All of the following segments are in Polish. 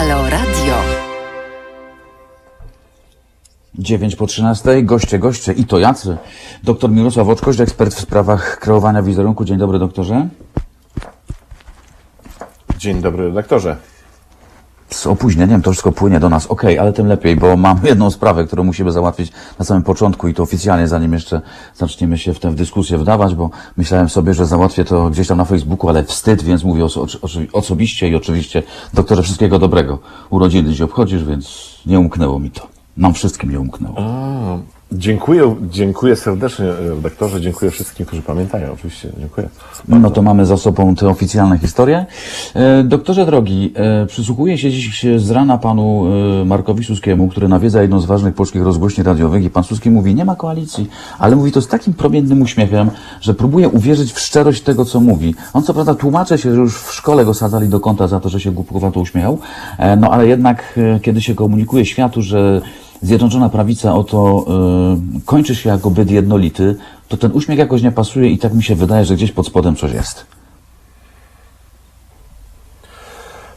Halo Radio. 9 po 13. Goście, goście i to jacy. Doktor Mirosław Oczkoś, ekspert w sprawach kreowania wizerunku. Dzień dobry, doktorze. Dzień dobry redaktorze. Z opóźnieniem to wszystko płynie do nas. Okej, ale tym lepiej, bo mam jedną sprawę, którą musimy załatwić na samym początku i to oficjalnie, zanim jeszcze zaczniemy się w tę dyskusję wdawać, bo myślałem sobie, że załatwię to gdzieś tam na Facebooku, ale wstyd, więc mówię oso- oso- osobiście i oczywiście doktorze wszystkiego dobrego. Urodziny dziś obchodzisz, więc nie umknęło mi to. Nam wszystkim nie umknęło. Dziękuję, dziękuję serdecznie redaktorze, dziękuję wszystkim, którzy pamiętają, oczywiście, dziękuję. No to mamy za sobą te oficjalne historie. E, Doktorze drogi, e, przysłuchuję się dziś z rana panu e, Markowi Suskiemu, który nawiedza jedną z ważnych polskich rozgłośni radiowych i pan Suski mówi, nie ma koalicji, ale mówi to z takim promiennym uśmiechem, że próbuje uwierzyć w szczerość tego, co mówi. On co prawda tłumaczy się, że już w szkole go sadzali do kąta za to, że się głupkowato uśmiechał, e, no ale jednak e, kiedy się komunikuje światu, że Zjednoczona Prawica oto y, kończy się jako byt jednolity, to ten uśmiech jakoś nie pasuje i tak mi się wydaje, że gdzieś pod spodem coś jest.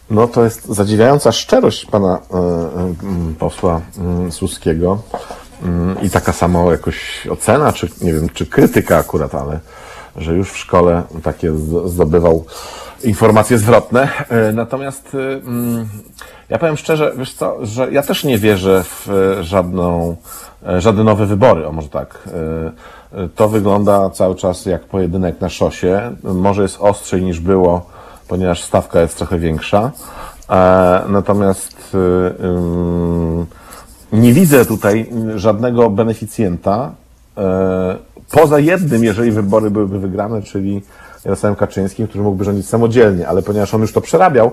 No to jest zadziwiająca szczerość pana e, e, posła e, Suskiego Mm, i taka sama jakoś ocena, czy nie wiem, czy krytyka akurat, ale że już w szkole takie zdobywał informacje zwrotne. E, Natomiast mm, ja powiem szczerze, wiesz co, że ja też nie wierzę w e, żadną, e, żadne nowe wybory, o może tak. E, To wygląda cały czas jak pojedynek na szosie. Może jest ostrzej niż było, ponieważ stawka jest trochę większa. Natomiast nie widzę tutaj żadnego beneficjenta, poza jednym, jeżeli wybory byłyby wygrane, czyli Jarosławem Kaczyńskim, który mógłby rządzić samodzielnie, ale ponieważ on już to przerabiał,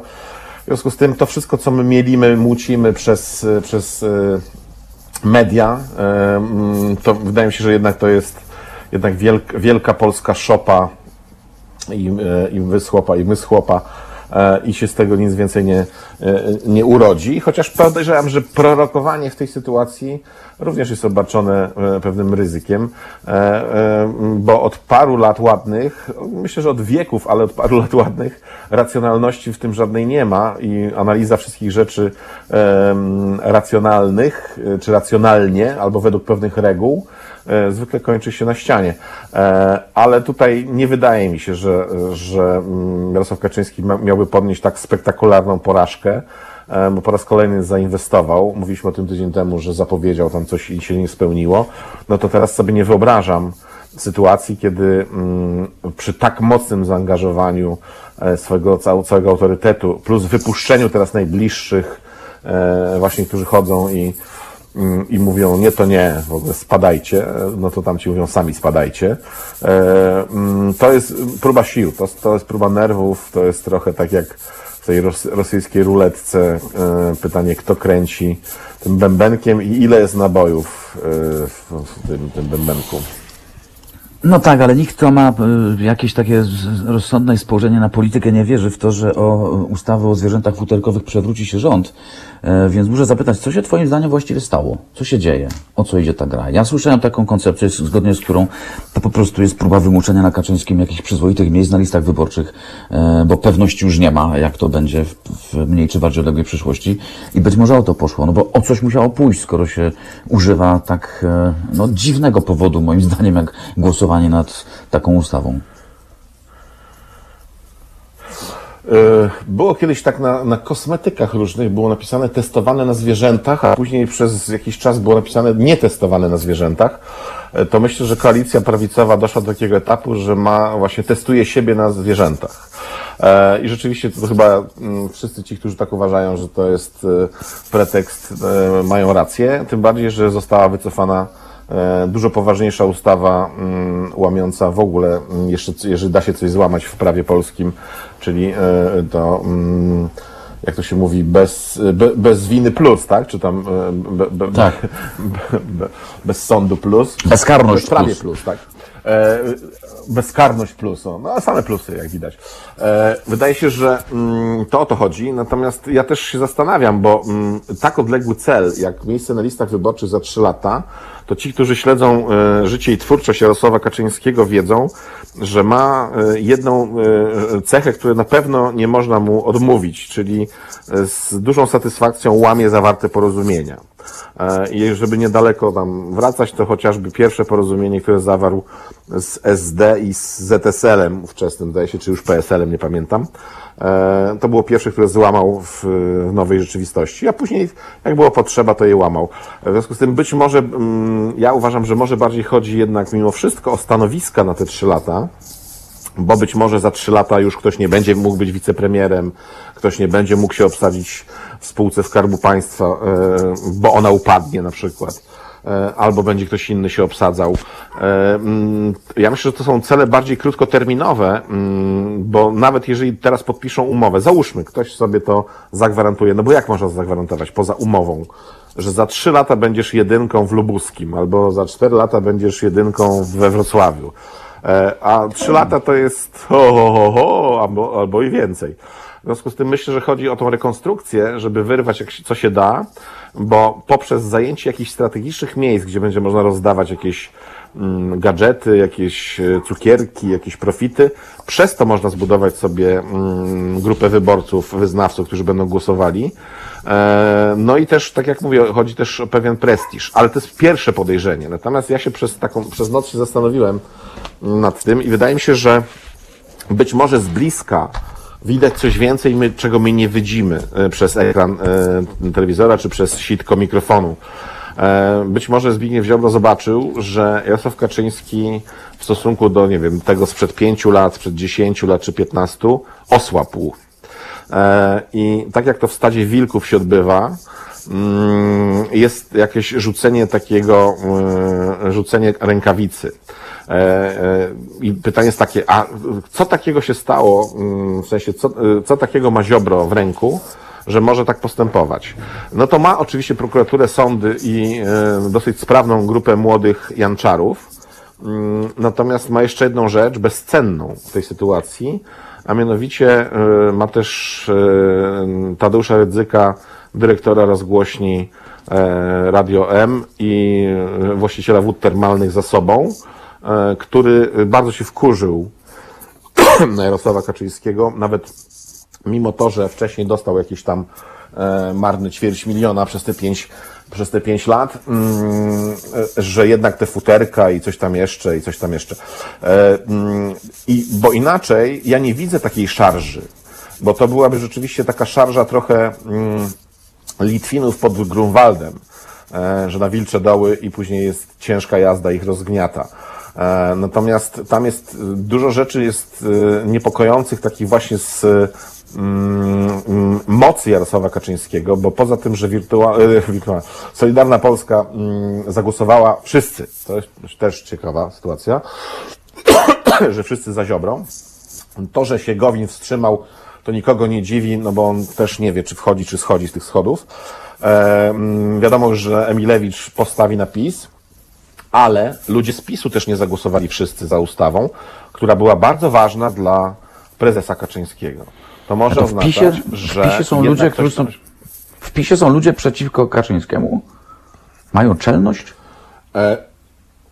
w związku z tym to wszystko, co my mielimy, mucimy przez, przez e, media, e, mm, to wydaje mi się, że jednak to jest jednak wielka, wielka polska szopa i, e, i wyschłopa, i myschłopa e, i się z tego nic więcej nie, e, nie urodzi. Chociaż podejrzewam, że prorokowanie w tej sytuacji również jest obarczone e, pewnym ryzykiem, e, e, bo od paru lat ładnych, myślę, że od wieków, ale od paru lat ładnych, racjonalności w tym żadnej nie ma i analiza wszystkich rzeczy racjonalnych, e, czy racjonalnie, albo według pewnych reguł, e, zwykle kończy się na ścianie. E, Ale tutaj nie wydaje mi się, że, że mm, Jarosław Kaczyński miałby podnieść tak spektakularną porażkę, e, bo po raz kolejny zainwestował. Mówiliśmy o tym tydzień temu, że zapowiedział tam coś i się nie spełniło. No to teraz sobie nie wyobrażam sytuacji, kiedy mm, przy tak mocnym zaangażowaniu e, swojego cał- całego autorytetu, plus wypuszczeniu teraz najbliższych, e, właśnie, którzy chodzą i, i mówią nie, to nie, w ogóle spadajcie, no to tam ci mówią sami spadajcie. E, mm, To jest próba sił, to, to jest próba nerwów, to jest trochę tak jak w tej ros, rosyjskiej ruletce e, pytanie, kto kręci tym bębenkiem i ile jest nabojów e, w tym, tym bębenku. No tak, ale nikt, kto ma y, jakieś takie rozsądne spojrzenie na politykę, nie wierzy w to, że o y, ustawę o zwierzętach futerkowych przewróci się rząd. E, więc muszę zapytać, co się Twoim zdaniem właściwie stało? Co się dzieje? O co idzie ta gra? Ja słyszałem taką koncepcję, zgodnie z którą to po prostu jest próba wymuszenia na Kaczyńskim jakichś przyzwoitych miejsc na listach wyborczych, e, bo pewności już nie ma, jak to będzie w, w mniej czy bardziej odległej przyszłości. I być może o to poszło, no bo o coś musiało pójść, skoro się używa tak e, no, dziwnego powodu, moim zdaniem, jak głosowanie nad taką ustawą. E, Było kiedyś tak na, na kosmetykach różnych, było napisane testowane na zwierzętach, a później przez jakiś czas było napisane nietestowane na zwierzętach. E, To myślę, że koalicja prawicowa doszła do takiego etapu, że ma właśnie testuje siebie na zwierzętach. E, I rzeczywiście to chyba mm, wszyscy ci, którzy tak uważają, że to jest pretekst, mają rację. Tym bardziej, że została wycofana dużo poważniejsza ustawa mm, łamiąca w ogóle, mm, jeszcze, jeżeli da się coś złamać w prawie polskim, czyli e, to, mm, jak to się mówi, bez, be, bez winy plus, tak? Czy tam e, be, be, Tak. be, be, bez sądu plus. Bezkarność Prawie plus. plus, tak. E, bezkarność plus, no, same plusy, jak widać. E, wydaje się, że mm, to o to chodzi, natomiast ja też się zastanawiam, bo mm, tak odległy cel, jak miejsce na listach wyborczych za trzy lata, to ci, którzy śledzą e, życie i twórczość Jarosława Kaczyńskiego, wiedzą, że ma jedną cechę, której na pewno nie można mu odmówić, czyli z dużą satysfakcją łamie zawarte porozumienia. E, I żeby niedaleko tam wracać, to chociażby pierwsze porozumienie, które zawarł z SD i z ZSL-em ówczesnym, zdaje się, czy już PSL-em, nie pamiętam. E, To było pierwsze, które złamał w, nowej rzeczywistości, a później, jak było potrzeba, to je łamał. W związku z tym być może, mm, ja uważam, że może bardziej chodzi jednak mimo wszystko o stanowiska na te trzy lata, bo być może za trzy lata już ktoś nie będzie mógł być wicepremierem, ktoś nie będzie mógł się obsadzić w spółce Skarbu Państwa, e, bo ona upadnie na przykład. E, Albo będzie ktoś inny się obsadzał. E, mm, Ja myślę, że to są cele bardziej krótkoterminowe, mm, bo nawet jeżeli teraz podpiszą umowę, załóżmy, ktoś sobie to zagwarantuje, no bo jak można zagwarantować poza umową, że za trzy lata będziesz jedynką w Lubuskim, albo za cztery lata będziesz jedynką we Wrocławiu. E, A trzy lata to jest ho, ho, ho, ho albo, albo i więcej. W związku z tym myślę, że chodzi o tą rekonstrukcję, żeby wyrwać jak, co się da, bo poprzez zajęcie jakichś strategicznych miejsc, gdzie będzie można rozdawać jakieś gadżety, jakieś e, cukierki, jakieś profity, przez to można zbudować sobie mm, grupę wyborców, wyznawców, którzy będą głosowali. E, No i też, tak jak mówię, chodzi też o pewien prestiż, ale to jest pierwsze podejrzenie. Natomiast ja się przez taką, przez noc się zastanowiłem nad tym i wydaje mi się, że być może z bliska widać coś więcej, czego my nie widzimy e, przez ekran telewizora czy przez sitko mikrofonu. E, Być może Zbigniew Ziobro zobaczył, że Jarosław Kaczyński w stosunku do, nie wiem, tego sprzed pięciu lat, sprzed dziesięciu lat czy piętnastu osłabł. E, I tak jak to w stadzie wilków się odbywa, mm, jest jakieś rzucenie takiego, e, rzucenie rękawicy. I pytanie jest takie, a co takiego się stało, mm, w sensie, co, co takiego ma Ziobro w ręku, że może tak postępować? No to ma oczywiście prokuraturę, sądy i e, dosyć sprawną grupę młodych janczarów, Mm, Natomiast ma jeszcze jedną rzecz bezcenną w tej sytuacji, a mianowicie y, ma też y, Tadeusza Rydzyka, dyrektora rozgłośni e, Radio M i właściciela wód termalnych za sobą, e, który bardzo się wkurzył na Jarosława Kaczyńskiego, nawet mimo to, że wcześniej dostał jakiś tam e, marny ćwierć miliona przez te pięć, przez te pięć lat, mm, e, że jednak te futerka i coś tam jeszcze, i coś tam jeszcze. E, mm, i, bo inaczej ja nie widzę takiej szarży, bo to byłaby rzeczywiście taka szarża trochę mm, Litwinów pod Grunwaldem, e, że na Wilcze Doły i później jest ciężka jazda, ich rozgniata. E, Natomiast tam jest dużo rzeczy jest y, niepokojących, takich właśnie z mocy Jarosława Kaczyńskiego, bo poza tym, że wirtua, Solidarna Polska mm, zagłosowała wszyscy, to jest też ciekawa sytuacja, że wszyscy za Ziobrą. To, że się Gowin wstrzymał, to nikogo nie dziwi, no bo on też nie wie, czy wchodzi, czy schodzi z tych schodów. E, mm, wiadomo, że Emilewicz postawi na PiS, ale ludzie z PiSu też nie zagłosowali wszyscy za ustawą, która była bardzo ważna dla prezesa Kaczyńskiego. To może To w oznaczać, PiSie, że w PiSie są ludzie, którzy są. W PiSie są ludzie przeciwko Kaczyńskiemu? Mają czelność? E,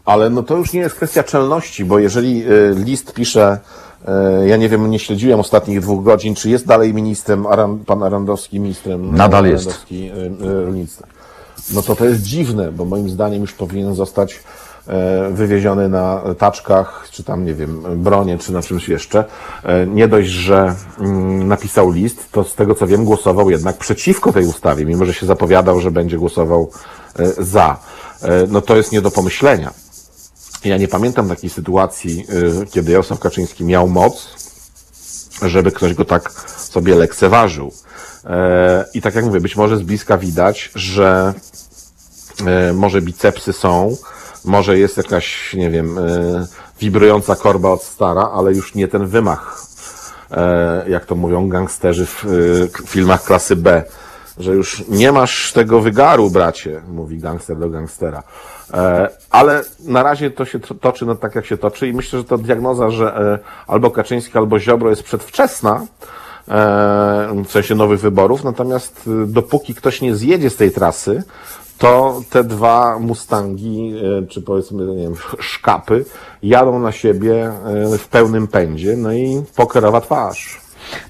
Ale no to już nie jest kwestia czelności, bo jeżeli e, list pisze, e, ja nie wiem, nie śledziłem ostatnich dwóch godzin, czy jest dalej ministrem, Aran, pan Arandowski ministrem Nadal jest. Arandowski, e, e, rolnictwa. No to to jest dziwne, bo moim zdaniem już powinien zostać e, wywieziony na taczkach, czy tam, nie wiem, bronie, czy na czymś jeszcze. E, Nie dość, że mm, napisał list, to z tego co wiem, głosował jednak przeciwko tej ustawie, mimo że się zapowiadał, że będzie głosował e, za. E, No to jest nie do pomyślenia. Ja nie pamiętam takiej sytuacji, kiedy Jarosław Kaczyński miał moc, żeby ktoś go tak sobie lekceważył. E, I tak jak mówię, być może z bliska widać, że e, może bicepsy są, może jest jakaś, nie wiem, e, wibrująca korba od stara, ale już nie ten wymach, e, jak to mówią gangsterzy w e, filmach klasy B, że już nie masz tego wygaru, bracie, mówi gangster do gangstera. Ale na razie to się toczy no, tak, jak się toczy i myślę, że to diagnoza, że albo Kaczyński, albo Ziobro jest przedwczesna, w sensie nowych wyborów, natomiast dopóki ktoś nie zjedzie z tej trasy, to te dwa Mustangi, e, czy powiedzmy, nie wiem, szkapy, jadą na siebie e, w pełnym pędzie, no i pokerowa twarz.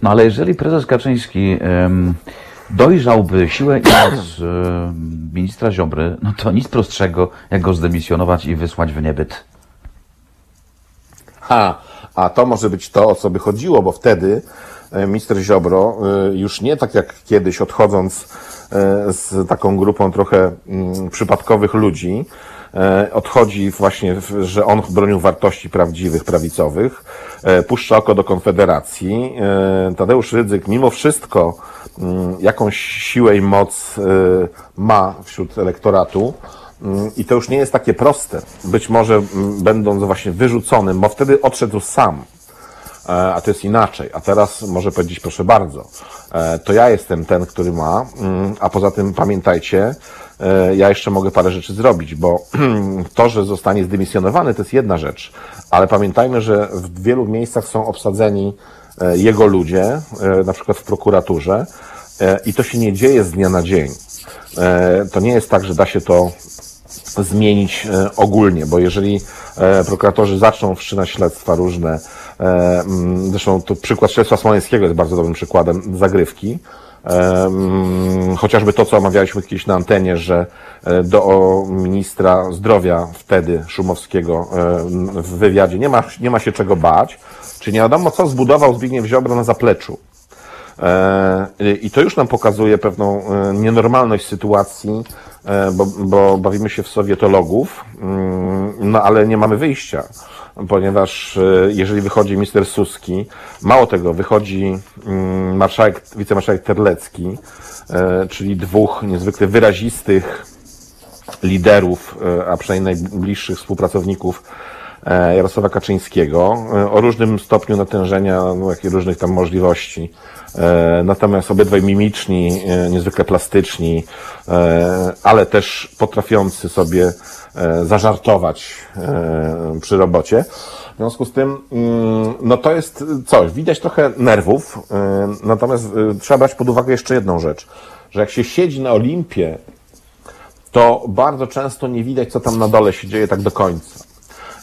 No ale jeżeli prezes Kaczyński em, dojrzałby siłę i moc em, ministra Ziobry, no to nic prostszego, jak go zdemisjonować i wysłać w niebyt. Ha, a to może być to, o co by chodziło, bo wtedy minister Ziobro już nie tak jak kiedyś odchodząc z taką grupą trochę mm, przypadkowych ludzi, e, odchodzi właśnie, że on bronił wartości prawdziwych, prawicowych, e, puszcza oko do Konfederacji. E, Tadeusz Rydzyk mimo wszystko mm, jakąś siłę i moc e, ma wśród elektoratu. Mm, I to już nie jest takie proste. Być może będąc właśnie wyrzuconym, bo wtedy odszedł sam. E, A to jest inaczej. A teraz może powiedzieć, proszę bardzo, e, to ja jestem ten, który ma, mm, a poza tym pamiętajcie, e, ja jeszcze mogę parę rzeczy zrobić, bo to, że zostanie zdymisjonowany, to jest jedna rzecz, ale pamiętajmy, że w wielu miejscach są obsadzeni jego ludzie, na przykład w prokuraturze, i to się nie dzieje z dnia na dzień. To nie jest tak, że da się to zmienić e, ogólnie, bo jeżeli e, prokuratorzy zaczną wszczynać śledztwa różne, e, mm, zresztą to przykład śledztwa smoleńskiego jest bardzo dobrym przykładem zagrywki, mm, chociażby to, co omawialiśmy kiedyś na antenie, że do ministra zdrowia wtedy Szumowskiego e, w wywiadzie nie ma, nie ma się czego bać, czy nie wiadomo, co zbudował Zbigniew Ziobro na zapleczu. I to już nam pokazuje pewną nienormalność sytuacji, bo, bo bawimy się w sowietologów, mm, no ale nie mamy wyjścia, ponieważ e, jeżeli wychodzi minister Suski, mało tego, wychodzi mm, marszałek, wicemarszałek Terlecki, e, czyli dwóch niezwykle wyrazistych liderów, e, a przynajmniej najbliższych współpracowników e, Jarosława Kaczyńskiego e, o różnym stopniu natężenia, no, jak i różnych tam możliwości. E, Natomiast obydwaj mimiczni, e, niezwykle plastyczni, e, ale też potrafiący sobie e, zażartować e, przy robocie. W związku z tym, mm, no to jest coś, widać trochę nerwów, e, natomiast e, trzeba brać pod uwagę jeszcze jedną rzecz, że jak się siedzi na Olimpie, to bardzo często nie widać, co tam na dole się dzieje tak do końca.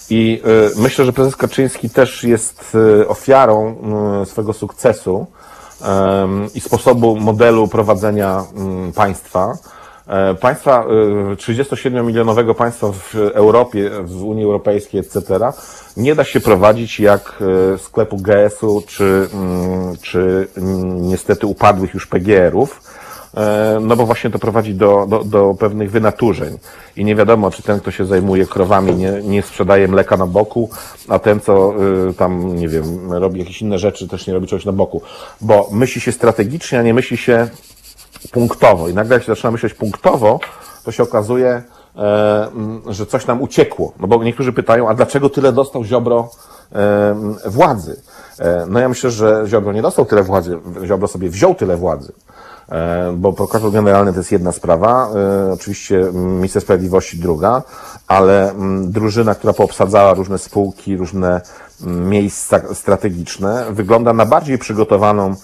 I y, myślę, że prezes Kaczyński też jest y, ofiarą y, swego sukcesu i sposobu modelu prowadzenia mm, państwa. E, Państwa, y, 37-milionowego państwa w Europie, w Unii Europejskiej, etc., nie da się prowadzić jak sklepu GS-u, czy, mm, czy mm, niestety upadłych już PGR-ów. E, no bo właśnie to prowadzi do, do, do pewnych wynaturzeń. I nie wiadomo, czy ten, kto się zajmuje krowami, nie, nie sprzedaje mleka na boku, a ten, co y, tam, nie wiem, robi jakieś inne rzeczy, też nie robi czegoś na boku. Bo myśli się strategicznie, a nie myśli się punktowo. I nagle jak się zaczyna myśleć punktowo, to się okazuje, m, że coś nam uciekło. No bo niektórzy pytają, a dlaczego tyle dostał Ziobro m, władzy? E, no ja myślę, że Ziobro nie dostał tyle władzy, Ziobro sobie wziął tyle władzy. E, Bo prokurator generalny to jest jedna sprawa, e, oczywiście minister sprawiedliwości druga, ale mm, drużyna, która poobsadzała różne spółki, różne mm, miejsca strategiczne, wygląda na bardziej przygotowaną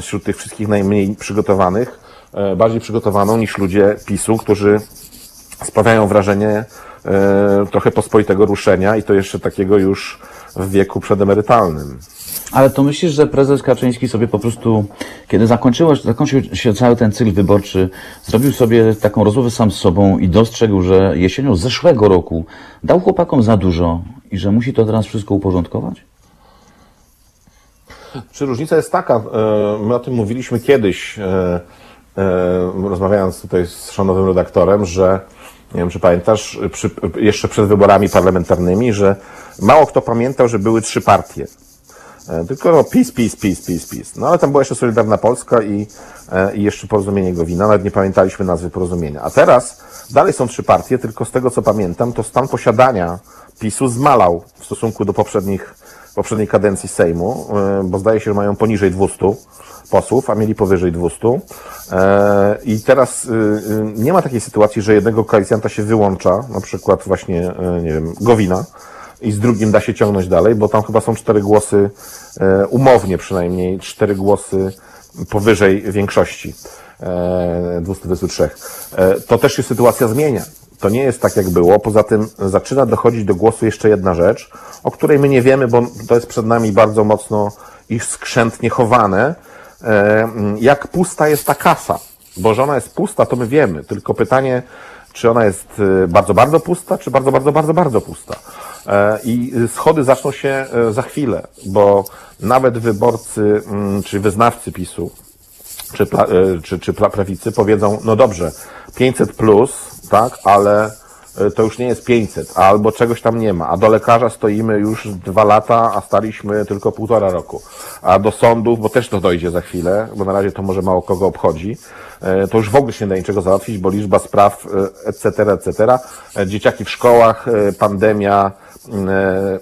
wśród tych wszystkich najmniej przygotowanych, e, bardziej przygotowaną niż ludzie PiSu, którzy sprawiają wrażenie trochę pospolitego ruszenia i to jeszcze takiego już w wieku przedemerytalnym. Ale to myślisz, że prezes Kaczyński sobie po prostu, kiedy zakończyło, zakończył się cały ten cykl wyborczy, zrobił sobie taką rozmowę sam z sobą i dostrzegł, że jesienią zeszłego roku dał chłopakom za dużo i że musi to teraz wszystko uporządkować? Czy różnica jest taka, e, my o tym mówiliśmy kiedyś, e, e, rozmawiając tutaj z szanownym redaktorem, że nie wiem, czy pamiętasz, przy, jeszcze przed wyborami parlamentarnymi, że mało kto pamiętał, że były trzy partie. E, Tylko no, PiS, PiS, PiS, PiS, PiS. No ale tam była jeszcze Solidarna Polska i, e, i jeszcze Porozumienie Gowina. Nawet nie pamiętaliśmy nazwy porozumienia. A teraz dalej są trzy partie, tylko z tego co pamiętam, to stan posiadania PiSu zmalał w stosunku do poprzednich, poprzedniej kadencji Sejmu, e, bo zdaje się, że mają poniżej 200 posłów, a mieli powyżej 200. E, I teraz y, y, nie ma takiej sytuacji, że jednego koalicjanta się wyłącza, na przykład właśnie, e, nie wiem, Gowina, i z drugim da się ciągnąć dalej, bo tam chyba są cztery głosy, e, umownie przynajmniej, cztery głosy powyżej większości e, 223. E, to też się sytuacja zmienia. To nie jest tak, jak było. Poza tym zaczyna dochodzić do głosu jeszcze jedna rzecz, o której my nie wiemy, bo to jest przed nami bardzo mocno i skrzętnie chowane. E, Jak pusta jest ta kasa? Bo że ona jest pusta, to my wiemy. Tylko pytanie, czy ona jest e, bardzo, bardzo pusta, czy bardzo, bardzo, bardzo, bardzo pusta. E, I schody zaczną się za chwilę, bo nawet wyborcy, mm, czy wyznawcy PiSu, czy, czy, czy pra- prawicy powiedzą, no dobrze, 500 plus, tak, ale to już nie jest 500, albo czegoś tam nie ma, a do lekarza stoimy już dwa lata, a staliśmy tylko półtora roku, a do sądów, bo też to dojdzie za chwilę, bo na razie to może mało kogo obchodzi, e, to już w ogóle się nie da niczego załatwić, bo liczba spraw, e, etc., etc., e, dzieciaki w szkołach, e, pandemia e,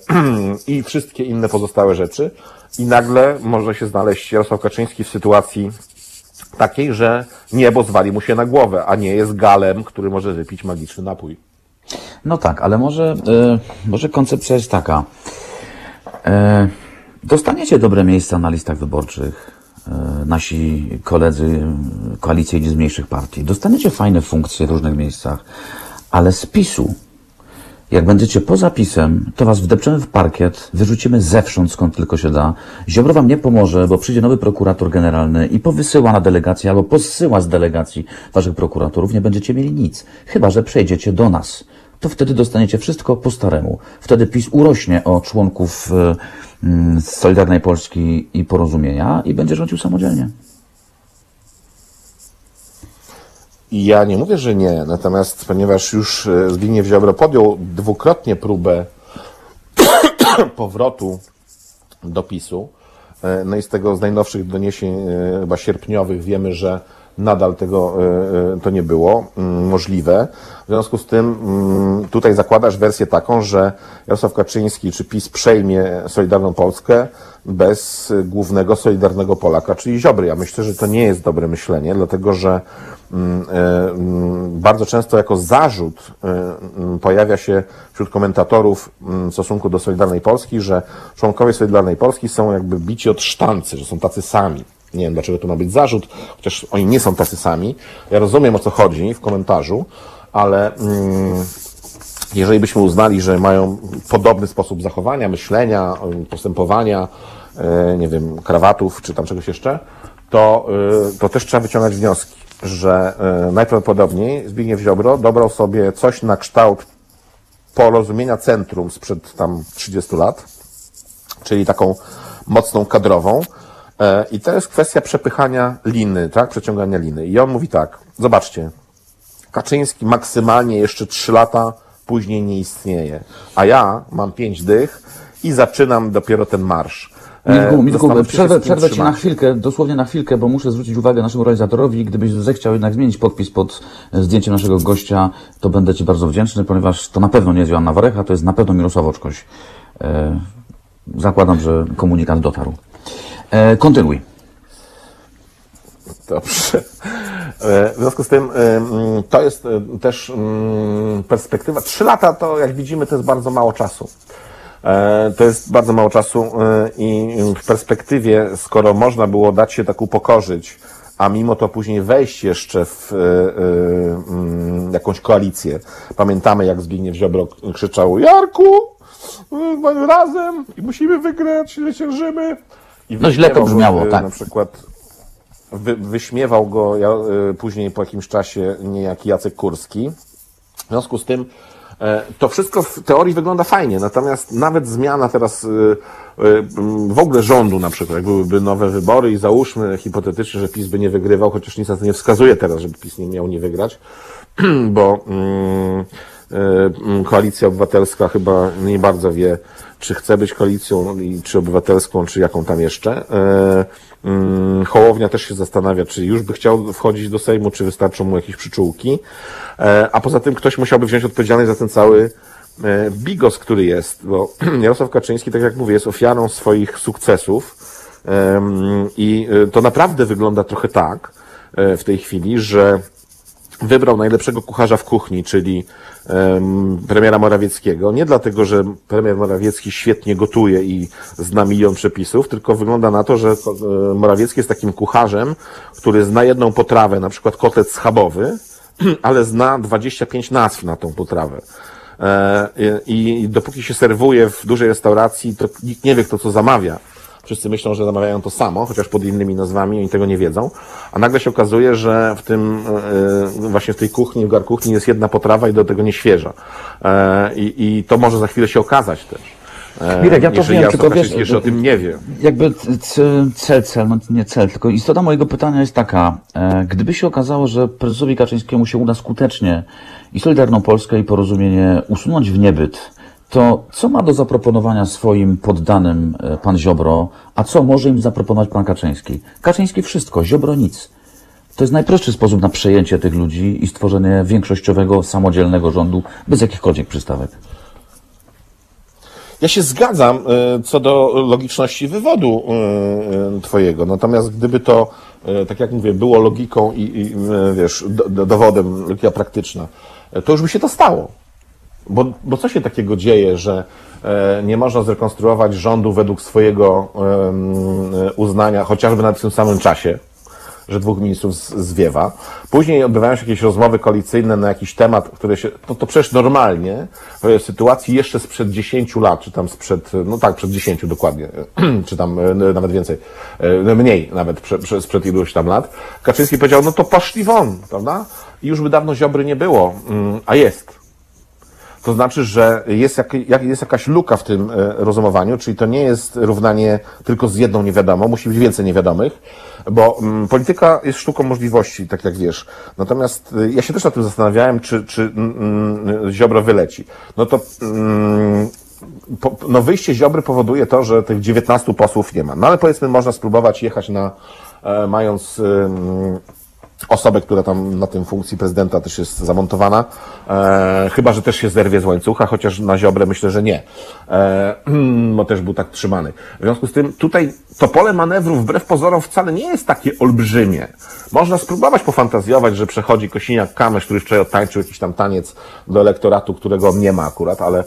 i wszystkie inne pozostałe rzeczy i nagle może się znaleźć Jarosław Kaczyński w sytuacji takiej, że niebo zwali mu się na głowę, a nie jest galem, który może wypić magiczny napój. No tak, ale może, e, może koncepcja jest taka. E, dostaniecie dobre miejsca na listach wyborczych, e, nasi koledzy koalicyjni z mniejszych partii. Dostaniecie fajne funkcje w różnych miejscach, ale z PiSu, jak będziecie poza pisem, to was wdepczemy w parkiet, wyrzucimy zewsząd, skąd tylko się da. Ziobro wam nie pomoże, bo przyjdzie nowy prokurator generalny i powysyła na delegację albo posyła z delegacji waszych prokuratorów. Nie będziecie mieli nic, chyba że przejdziecie do nas. To wtedy dostaniecie wszystko po staremu. Wtedy PiS urośnie o członków e, mm, z Solidarnej Polski i Porozumienia i będzie rządził samodzielnie. Ja nie mówię, że nie, natomiast ponieważ już e, Zbigniew Ziobro podjął dwukrotnie próbę powrotu do PiSu, e, no i z tego z najnowszych doniesień chyba sierpniowych wiemy, że nadal tego e, e, to nie było mm, możliwe. W związku z tym mm, tutaj zakładasz wersję taką, że Jarosław Kaczyński czy PiS przejmie Solidarną Polskę bez głównego Solidarnego Polaka, czyli Ziobry. Ja myślę, że to nie jest dobre myślenie, dlatego że mm, e, bardzo często jako zarzut pojawia się wśród komentatorów w stosunku do Solidarnej Polski, że członkowie Solidarnej Polski są jakby bici od sztancy, że są tacy sami. Nie wiem, dlaczego to ma być zarzut, chociaż oni nie są tacy sami. Ja rozumiem, o co chodzi w komentarzu, ale mm, jeżeli byśmy uznali, że mają podobny sposób zachowania, myślenia, postępowania, y, nie wiem, krawatów czy tam czegoś jeszcze, to, y, to też trzeba wyciągać wnioski, że y, najprawdopodobniej Zbigniew Ziobro dobrał sobie coś na kształt porozumienia centrum sprzed tam 30 lat, czyli taką mocną kadrową. E, I to jest kwestia przepychania liny, tak? Przeciągania liny. I on mówi tak, zobaczcie, Kaczyński maksymalnie jeszcze 3 lata, później nie istnieje. A ja mam 5 dych i zaczynam dopiero ten marsz. E, Milku, Milku, przerwę, przerwę ci na chwilkę, dosłownie na chwilkę, bo muszę zwrócić uwagę naszemu realizatorowi. Gdybyś zechciał jednak zmienić podpis pod zdjęciem naszego gościa, to będę ci bardzo wdzięczny, ponieważ to na pewno nie jest Joanna Warecha, to jest na pewno Mirosław Oczkoś. E, zakładam, że komunikat dotarł. E, kontynuuj. Dobrze. E, W związku z tym e, to jest też perspektywa. Trzy lata to, jak widzimy, to jest bardzo mało czasu. To jest bardzo mało czasu i w perspektywie, skoro można było dać się tak upokorzyć, a mimo to później wejść jeszcze w jakąś koalicję. Pamiętamy, jak Zbigniew Ziobro krzyczał Jarku, e, razem i musimy wygrać, zwyciężymy. I No źle to wyśmiewał go, brzmiało, e, tak. Na przykład wy, wyśmiewał go ja, y, później po jakimś czasie niejaki Jacek Kurski. W związku z tym e, to wszystko w teorii wygląda fajnie, natomiast nawet zmiana teraz w ogóle rządu na przykład, jak byłyby nowe wybory i załóżmy hipotetycznie, że PiS by nie wygrywał, chociaż nic na to nie wskazuje teraz, żeby PiS nie miał nie wygrać, bo mm, koalicja obywatelska chyba nie bardzo wie, czy chce być koalicją, czy obywatelską, czy jaką tam jeszcze. E, Hołownia też się zastanawia, czy już by chciał wchodzić do Sejmu, czy wystarczą mu jakieś przyczółki. E, A poza tym ktoś musiałby wziąć odpowiedzialność za ten cały e, bigos, który jest, bo Jarosław Kaczyński, tak jak mówię, jest ofiarą swoich sukcesów i e, to naprawdę wygląda trochę tak e, w tej chwili, że wybrał najlepszego kucharza w kuchni, czyli em, premiera Morawieckiego. Nie dlatego, że premier Morawiecki świetnie gotuje i zna milion przepisów, tylko wygląda na to, że e, Morawiecki jest takim kucharzem, który zna jedną potrawę, na przykład kotlet schabowy, ale zna 25 nazw na tą potrawę. E, I, I dopóki się serwuje w dużej restauracji, to nikt nie wie, kto co zamawia. Wszyscy myślą, że zamawiają to samo, chociaż pod innymi nazwami, oni tego nie wiedzą. A nagle się okazuje, że w tym, e, właśnie w tej kuchni, w gar kuchni jest jedna potrawa i do tego nie świeża. E, I, i to może za chwilę się okazać też. E, Mirek, ja to wiem, Jarosław tylko wiesz, jeszcze o tym nie wie. Jakby cel, cel, no nie cel, tylko istota mojego pytania jest taka. E, gdyby się okazało, że prezesowi Kaczyńskiemu się uda skutecznie i Solidarną Polskę i Porozumienie usunąć w niebyt, to co ma do zaproponowania swoim poddanym e, pan Ziobro, a co może im zaproponować pan Kaczyński? Kaczyński wszystko, Ziobro nic. To jest najprostszy sposób na przejęcie tych ludzi i stworzenie większościowego, samodzielnego rządu bez jakichkolwiek przystawek. Ja się zgadzam e, co do logiczności wywodu e, twojego, natomiast gdyby to, tak jak mówię, było logiką i, i wiesz, do, do, dowodem, logika praktyczna, to już by się to stało. Bo, bo co się takiego dzieje, że e, nie można zrekonstruować rządu według swojego e, uznania, chociażby na tym samym czasie, że dwóch ministrów zwiewa. Później odbywają się jakieś rozmowy koalicyjne na jakiś temat, które się, to, to przecież normalnie, w sytuacji jeszcze sprzed 10 lat, czy tam sprzed, no tak, przed 10 dokładnie, czy tam e, nawet więcej, e, mniej nawet prze, sprzed iluś tam lat, Kaczyński powiedział, no to poszli won, prawda? I już by dawno Ziobry nie było, Mm, a jest. To znaczy, że jest, jak, jak, jest jakaś luka w tym e, rozumowaniu, czyli to nie jest równanie tylko z jedną niewiadomą, musi być więcej niewiadomych, bo mm, polityka jest sztuką możliwości, tak jak wiesz. Natomiast y, ja się też nad tym zastanawiałem, czy, czy mm, mm, Ziobro wyleci. No to mm, po, no wyjście Ziobry powoduje to, że tych 19 posłów nie ma. No ale powiedzmy, można spróbować jechać na, e, mając ym, osobę, która tam na tym funkcji prezydenta też jest zamontowana, e, chyba, że też się zerwie z łańcucha, chociaż na Ziobrę myślę, że nie, e, bo też był tak trzymany. W związku z tym tutaj to pole manewru wbrew pozorom wcale nie jest takie olbrzymie. Można spróbować pofantazjować, że przechodzi Kosiniak-Kamysz, który wczoraj odtańczył jakiś tam taniec do elektoratu, którego nie ma akurat, ale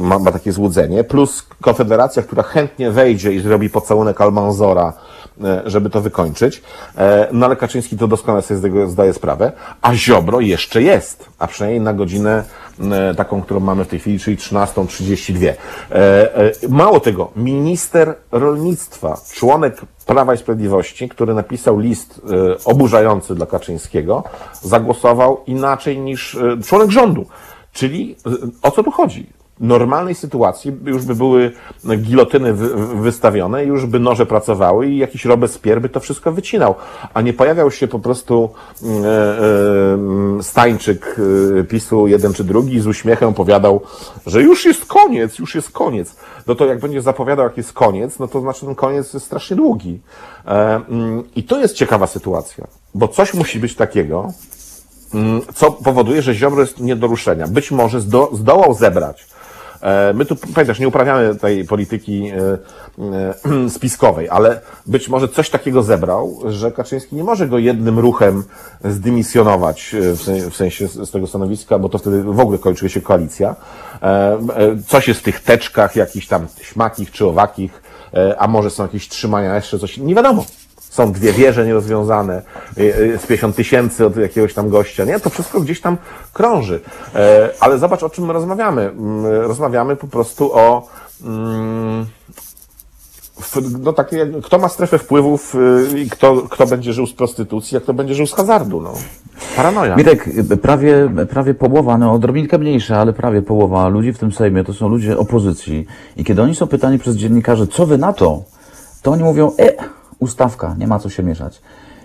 ma, ma takie złudzenie, plus Konfederacja, która chętnie wejdzie i zrobi pocałunek Almanzora, e, żeby to wykończyć. E, No ale Kaczyński to doskonale sobie z tego zdaje sprawę, a Ziobro jeszcze jest, a przynajmniej na godzinę e, taką, którą mamy w tej chwili, czyli 13.32. E, e, Mało tego, minister rolnictwa, członek Prawa i Sprawiedliwości, który napisał list e, oburzający dla Kaczyńskiego, zagłosował inaczej niż e, członek rządu. Czyli e, o co tu chodzi? normalnej sytuacji już by były gilotyny wy- wy- wystawione, już by noże pracowały i jakiś Robespierre by to wszystko wycinał, a nie pojawiał się po prostu e, e, stańczyk PiSu jeden czy drugi i z uśmiechem powiadał, że już jest koniec, już jest koniec. No to jak będziesz zapowiadał, jak jest koniec, no to znaczy ten koniec jest strasznie długi. E, mm, I to jest ciekawa sytuacja, bo coś musi być takiego, co powoduje, że Ziobro jest nie do ruszenia. Być może zdo, zdołał zebrać. E, My tu, pamiętasz, nie uprawiamy tej polityki e, e, spiskowej, ale być może coś takiego zebrał, że Kaczyński nie może go jednym ruchem zdymisjonować w sen- w sensie z tego stanowiska, bo to wtedy w ogóle kończy się koalicja. Coś jest w tych teczkach, jakichś tam śmakich czy owakich, a może są jakieś trzymania, jeszcze coś, nie wiadomo. Są dwie wieże nierozwiązane, y, y, z 50 tysięcy od jakiegoś tam gościa, nie? To wszystko gdzieś tam krąży. E, Ale zobacz, o czym my rozmawiamy. Mm, Rozmawiamy po prostu o... mm, No takie, kto ma strefę wpływów y, i kto, kto będzie żył z prostytucji, a kto będzie żył z hazardu, no. Paranoja. Mirek, prawie, prawie połowa, no odrobinkę mniejsza, ale prawie połowa ludzi w tym Sejmie to są ludzie opozycji. I kiedy oni są pytani przez dziennikarzy, co wy na to, to oni mówią, e, ustawka, nie ma co się mieszać.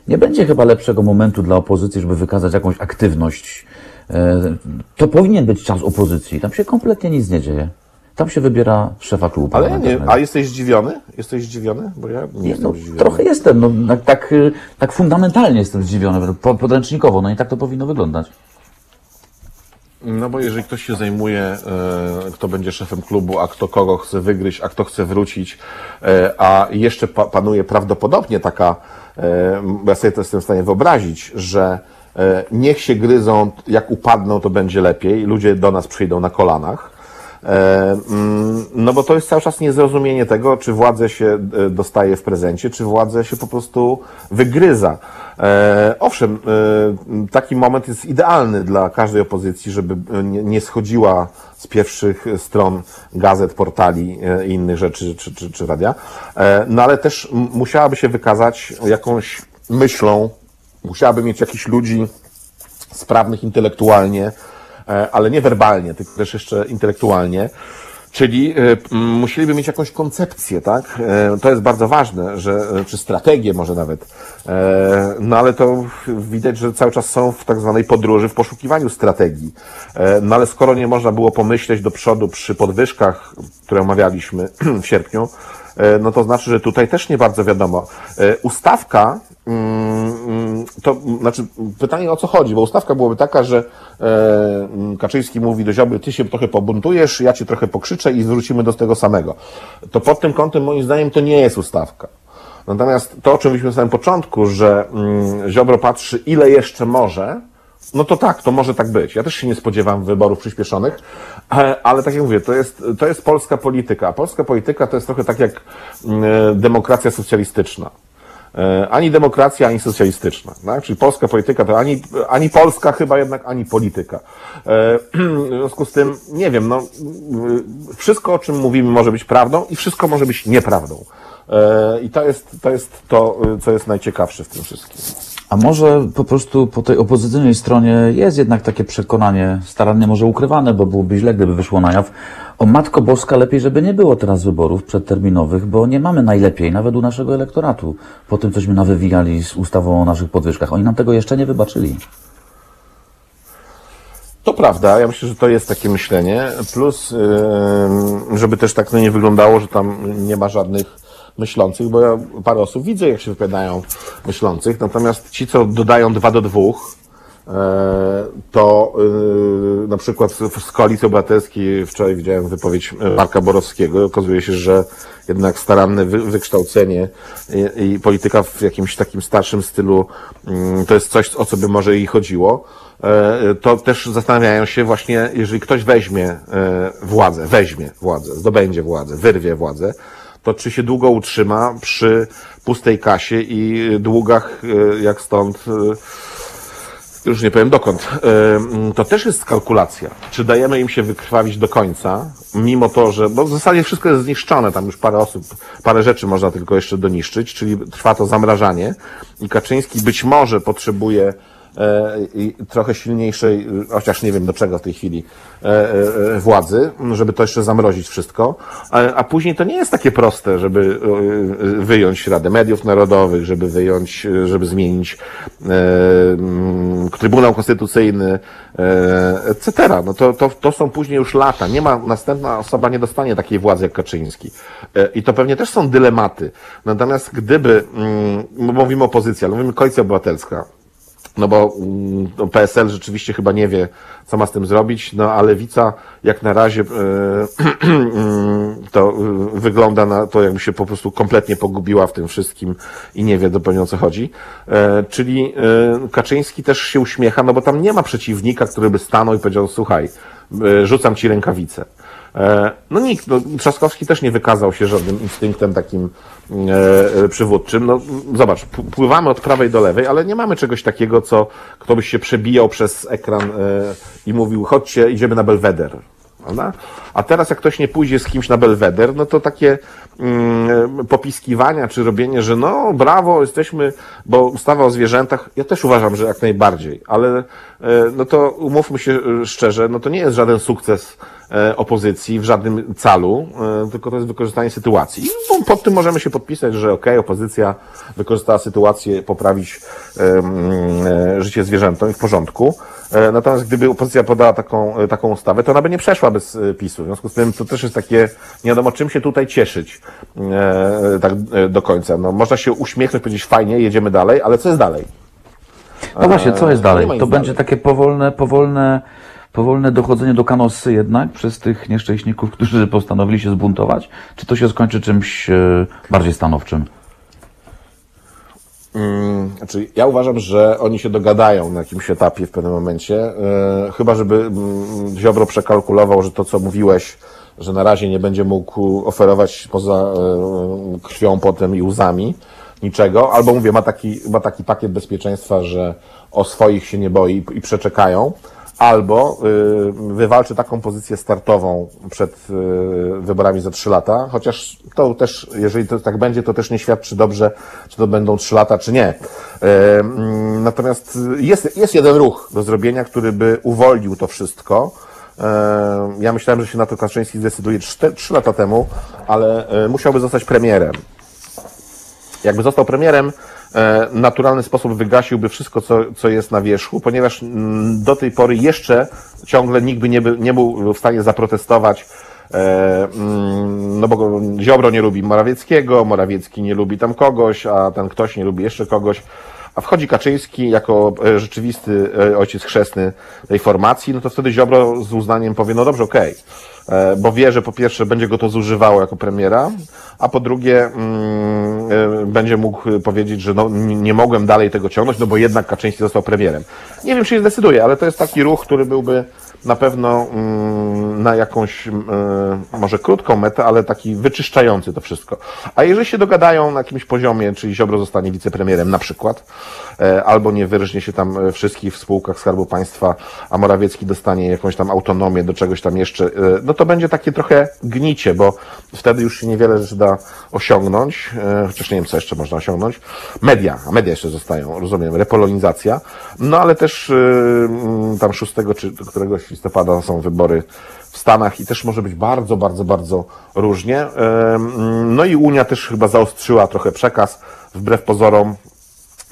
Nie będzie chyba lepszego momentu dla opozycji, żeby wykazać jakąś aktywność. E, To powinien być czas opozycji. Tam się kompletnie nic nie dzieje. Tam się wybiera szefa klubu Ale ja nie, a jesteś zdziwiony? Jesteś zdziwiony? Bo ja nie jestem No, zdziwiony. trochę jestem, no, tak, tak, fundamentalnie jestem zdziwiony, po- podręcznikowo, no i tak to powinno wyglądać. No bo jeżeli ktoś się zajmuje, e, kto będzie szefem klubu, a kto kogo chce wygryźć, a kto chce wrócić, e, a jeszcze pa, panuje prawdopodobnie taka, e, ja sobie to jestem w stanie wyobrazić, że niech się gryzą, jak upadną, to będzie lepiej, ludzie do nas przyjdą na kolanach. E, mm, No bo to jest cały czas niezrozumienie tego, czy władzę się e, dostaje w prezencie, czy władzę się po prostu wygryza. E, Owszem, taki moment jest idealny dla każdej opozycji, żeby nie schodziła z pierwszych stron gazet, portali i innych rzeczy, czy, czy, czy radia. No ale też musiałaby się wykazać jakąś myślą, musiałaby mieć jakichś ludzi, sprawnych intelektualnie, ale nie werbalnie, tylko też jeszcze intelektualnie. Czyli e, musieliby mieć jakąś koncepcję, tak? E, To jest bardzo ważne, że, e, czy strategię może nawet. E, No ale to widać, że cały czas są w tak zwanej podróży, w poszukiwaniu strategii. E, No ale skoro nie można było pomyśleć do przodu przy podwyżkach, które omawialiśmy w sierpniu, e, no to znaczy, że tutaj też nie bardzo wiadomo. E, Ustawka, to znaczy pytanie o co chodzi, bo ustawka byłaby taka, że e, mm, Kaczyński mówi do Ziobry, ty się trochę pobuntujesz, ja cię trochę pokrzyczę i zwrócimy do tego samego. To pod tym kątem moim zdaniem to nie jest ustawka. Natomiast to, o czym mówiliśmy na samym początku, że mm, Ziobro patrzy ile jeszcze może, no to tak, to może tak być. Ja też się nie spodziewam wyborów przyspieszonych, e, ale tak jak mówię, to jest, to jest polska polityka. Polska polityka to jest trochę tak jak mm, demokracja socjalistyczna. E, Ani demokracja, ani socjalistyczna. Tak? Czyli polska polityka to ani, ani polska chyba jednak, ani polityka. E, W związku z tym, nie wiem, no, y, wszystko o czym mówimy może być prawdą i wszystko może być nieprawdą. E, I to jest, to jest to, co jest najciekawsze w tym wszystkim. A może po prostu po tej opozycyjnej stronie jest jednak takie przekonanie, starannie może ukrywane, bo byłoby źle, gdyby wyszło na jaw, o Matko Boska, lepiej, żeby nie było teraz wyborów przedterminowych, bo nie mamy najlepiej, nawet u naszego elektoratu, po tym, cośmy nawywijali z ustawą o naszych podwyżkach. Oni nam tego jeszcze nie wybaczyli. To prawda, ja myślę, że to jest takie myślenie. Plus, żeby też tak no nie wyglądało, że tam nie ma żadnych myślących, bo ja parę osób widzę, jak się wypowiadają myślących, natomiast ci, co dodają dwa do dwóch, e, to yy, na przykład z Koalicji Obywatelskiej wczoraj widziałem wypowiedź e, Marka Borowskiego. Okazuje się, że jednak staranne wy, wykształcenie i, i polityka w jakimś takim starszym stylu mm, to jest coś, o co by może jej chodziło. E, To też zastanawiają się właśnie, jeżeli ktoś weźmie e, władzę, weźmie władzę, zdobędzie władzę, wyrwie władzę, to czy się długo utrzyma przy pustej kasie i długach, e, jak stąd e, już nie powiem dokąd, Ym, to też jest kalkulacja. Czy dajemy im się wykrwawić do końca, mimo to, że, bo w zasadzie wszystko jest zniszczone, tam już parę osób, parę rzeczy można tylko jeszcze doniszczyć, czyli trwa to zamrażanie i Kaczyński być może potrzebuje i trochę silniejszej, chociaż nie wiem do czego w tej chwili, e, e, e, władzy, żeby to jeszcze zamrozić wszystko, a, później to nie jest takie proste, żeby e, wyjąć Radę Mediów Narodowych, żeby wyjąć, e, żeby zmienić e, mm, Trybunał Konstytucyjny, e, etc. No to, to, to są później już lata. Nie ma, następna osoba nie dostanie takiej władzy jak Kaczyński. E, I to pewnie też są dylematy. Natomiast gdyby, mm, mówimy opozycja, mówimy Koalicja Obywatelska, no bo mm, PSL rzeczywiście chyba nie wie, co ma z tym zrobić, no a lewica jak na razie e, to e, wygląda na to, jakby się po prostu kompletnie pogubiła w tym wszystkim i nie wie zupełnie o co chodzi. E, czyli e, Kaczyński też się uśmiecha, no bo tam nie ma przeciwnika, który by stanął i powiedział, słuchaj, rzucam ci rękawicę. E, No nikt, no, Trzaskowski też nie wykazał się żadnym instynktem takim e, e, przywódczym. No, zobacz, pływamy od prawej do lewej, ale nie mamy czegoś takiego, co kto byś się przebijał przez ekran e, i mówił, chodźcie, idziemy na Belweder. Prawda? A teraz jak ktoś nie pójdzie z kimś na Belweder, no to takie mm, popiskiwania czy robienie, że no brawo, jesteśmy, bo ustawa o zwierzętach, ja też uważam, że jak najbardziej, ale e, no to umówmy się e, szczerze, no to nie jest żaden sukces e, opozycji w żadnym calu, tylko to jest wykorzystanie sytuacji. Po- pod tym możemy się podpisać, że okej, opozycja wykorzystała sytuację poprawić e, życie zwierzętom i w porządku. E, Natomiast gdyby opozycja podała taką, e, taką ustawę, to ona by nie przeszła bez e, PiSu. W związku z tym to też jest takie, nie wiadomo czym się tutaj cieszyć e, tak do końca. No, można się uśmiechnąć, powiedzieć fajnie, jedziemy dalej, ale co jest dalej? No właśnie, co jest dalej? To będzie dalej. takie powolne, powolne, powolne dochodzenie do kanosy jednak przez tych nieszczęśników, którzy postanowili się zbuntować? Czy to się skończy czymś bardziej stanowczym? Mm, Znaczy, ja uważam, że oni się dogadają na jakimś etapie w pewnym momencie. E, chyba, żeby mm, Ziobro przekalkulował, że to, co mówiłeś, że na razie nie będzie mógł oferować poza e, krwią, potem i łzami niczego, albo mówię, ma taki, ma taki pakiet bezpieczeństwa, że o swoich się nie boi i przeczekają, albo y, wywalczy taką pozycję startową przed y, wyborami za trzy lata, chociaż to też, jeżeli to tak będzie, to też nie świadczy dobrze, czy to będą trzy lata, czy nie. Y, mm, Natomiast jest, jest jeden ruch do zrobienia, który by uwolnił to wszystko. Ja myślałem, że się na to Kaczyński zdecyduje trzy, lata temu, ale musiałby zostać premierem jakby został premierem, naturalny sposób wygasiłby wszystko, co, co jest na wierzchu, ponieważ mm, do tej pory jeszcze ciągle nikt by nie, by, nie był w stanie zaprotestować, e, mm, no bo Ziobro nie lubi Morawieckiego, Morawiecki nie lubi tam kogoś, a ten ktoś nie lubi jeszcze kogoś. A wchodzi Kaczyński jako e, rzeczywisty e, ojciec chrzestny tej formacji, no to wtedy Ziobro z uznaniem powie, no dobrze, okej. E, Bo wie, że po pierwsze będzie go to zużywało jako premiera, a po drugie mm, będzie mógł powiedzieć, że no, nie mogłem dalej tego ciągnąć, no bo jednak Kaczyński został premierem. Nie wiem, czy się zdecyduje, ale to jest taki ruch, który byłby na pewno mm, na jakąś mm, e, może krótką metę, ale taki wyczyszczający to wszystko. A jeżeli się dogadają na jakimś poziomie, czyli Ziobro zostanie wicepremierem na przykład, e, albo nie wyrżnie się tam e, wszystkich w spółkach Skarbu Państwa, a Morawiecki dostanie jakąś tam autonomię do czegoś tam jeszcze, no to będzie takie trochę gnicie, bo wtedy już się niewiele rzeczy da osiągnąć, chociaż nie wiem, co jeszcze można osiągnąć. Media, a media jeszcze zostają, rozumiem, repolonizacja, no ale też tam 6 czy któregoś listopada są wybory w Stanach i też może być bardzo, bardzo, bardzo różnie. No i Unia też chyba zaostrzyła trochę przekaz, wbrew pozorom,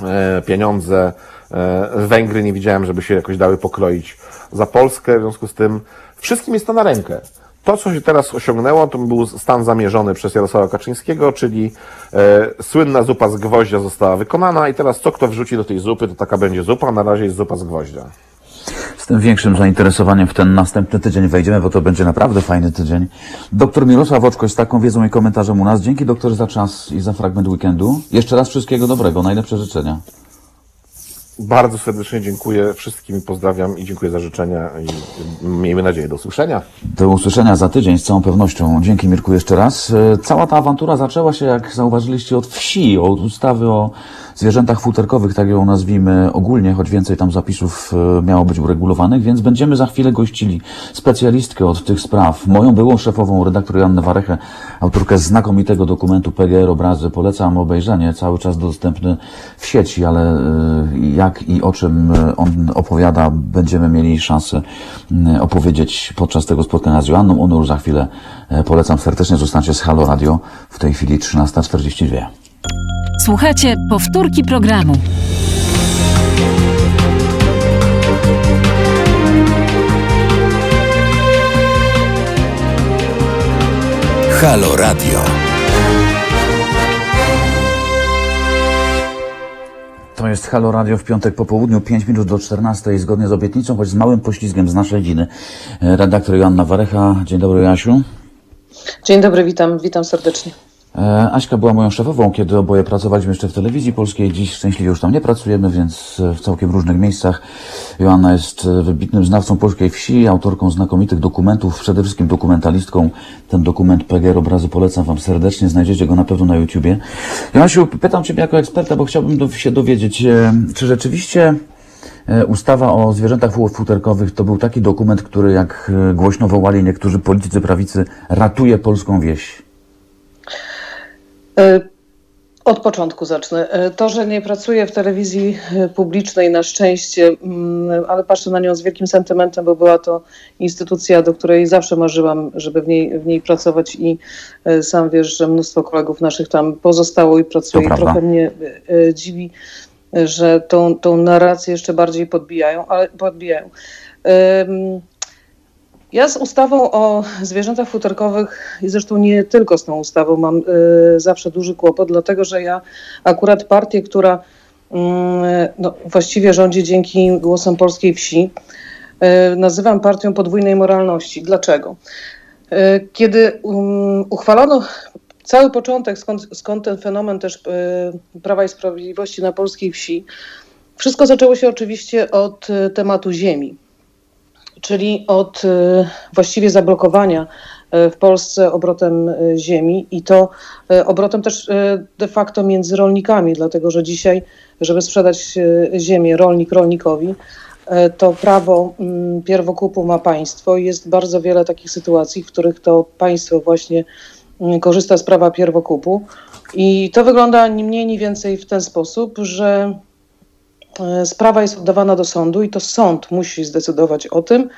e, pieniądze. E, Węgry nie widziałem, żeby się jakoś dały pokroić za Polskę, w związku z tym wszystkim jest to na rękę. To, co się teraz osiągnęło, to był stan zamierzony przez Jarosława Kaczyńskiego, czyli e, słynna zupa z gwoździa została wykonana i teraz co kto wrzuci do tej zupy, to taka będzie zupa, na razie jest zupa z gwoździa. Tym większym zainteresowaniem w ten następny tydzień wejdziemy, bo to będzie naprawdę fajny tydzień. Doktor Mirosław Oczko z taką wiedzą i komentarzem u nas. Dzięki doktorze za czas i za fragment weekendu. Jeszcze raz wszystkiego dobrego, najlepsze życzenia. Bardzo serdecznie dziękuję wszystkim, pozdrawiam i dziękuję za życzenia i miejmy nadzieję do usłyszenia. Do usłyszenia za tydzień z całą pewnością. Dzięki Mirku jeszcze raz. E, Cała ta awantura zaczęła się, jak zauważyliście, od wsi, od ustawy o zwierzętach futerkowych, tak ją nazwijmy ogólnie, choć więcej tam zapisów e, miało być uregulowanych, więc będziemy za chwilę gościli specjalistkę od tych spraw, moją byłą szefową, redaktor Joannę Warechę, autorkę znakomitego dokumentu PGR Obrazy. Polecam obejrzenie, cały czas dostępny w sieci, ale e, jak i o czym e, on opowiada, będziemy mieli szansę opowiedzieć podczas tego spotkania z Joanną. Onu już za chwilę e, polecam serdecznie. Zostańcie z Halo Radio w tej chwili 13.42. Słuchajcie powtórki programu. Halo Radio. To jest Halo Radio w piątek po południu, 5 minut do 14, zgodnie z obietnicą, choć z małym poślizgiem z naszej winy. E, Redaktor Joanna Warecha. Dzień dobry, Jasiu. Dzień dobry, witam, witam serdecznie. E, Aśka była moją szefową, kiedy oboje pracowaliśmy jeszcze w telewizji polskiej. Dziś szczęśliwie już tam nie pracujemy, więc w całkiem różnych miejscach. Joanna jest e, wybitnym znawcą polskiej wsi, autorką znakomitych dokumentów, przede wszystkim dokumentalistką. Ten dokument PGR Obrazy polecam Wam serdecznie, znajdziecie go na pewno na YouTubie. Joasiu, pytam Ciebie jako eksperta, bo chciałbym się dowiedzieć, e, czy rzeczywiście ustawa o zwierzętach fu- futerkowych to był taki dokument, który, jak głośno wołali niektórzy politycy prawicy, ratuje polską wieś. E, Od początku zacznę. E, To, że nie pracuję w telewizji e, publicznej na szczęście, mm, ale patrzę na nią z wielkim sentymentem, bo była to instytucja, do której zawsze marzyłam, żeby w niej, w niej pracować i sam wiesz, że mnóstwo kolegów naszych tam pozostało i pracuje. I trochę mnie dziwi, że tą, tą narrację jeszcze bardziej podbijają, ale podbijają. Ja z ustawą o zwierzętach futerkowych i zresztą nie tylko z tą ustawą mam y, zawsze duży kłopot, dlatego że ja akurat partię, która mm, no, właściwie rządzi dzięki głosom polskiej wsi, y, nazywam partią podwójnej moralności. Dlaczego? Y, Kiedy um, uchwalono cały początek, skąd, skąd ten fenomen też Prawa i Sprawiedliwości na polskiej wsi, wszystko zaczęło się oczywiście od tematu ziemi, czyli od właściwie zablokowania w Polsce obrotem ziemi i to obrotem też de facto między rolnikami, dlatego że dzisiaj, żeby sprzedać ziemię rolnik rolnikowi, to prawo mm, pierwokupu ma państwo i jest bardzo wiele takich sytuacji, w których to państwo właśnie korzysta z prawa pierwokupu. I to wygląda ni mniej, ni więcej w ten sposób, że sprawa jest oddawana do sądu i to sąd musi zdecydować o tym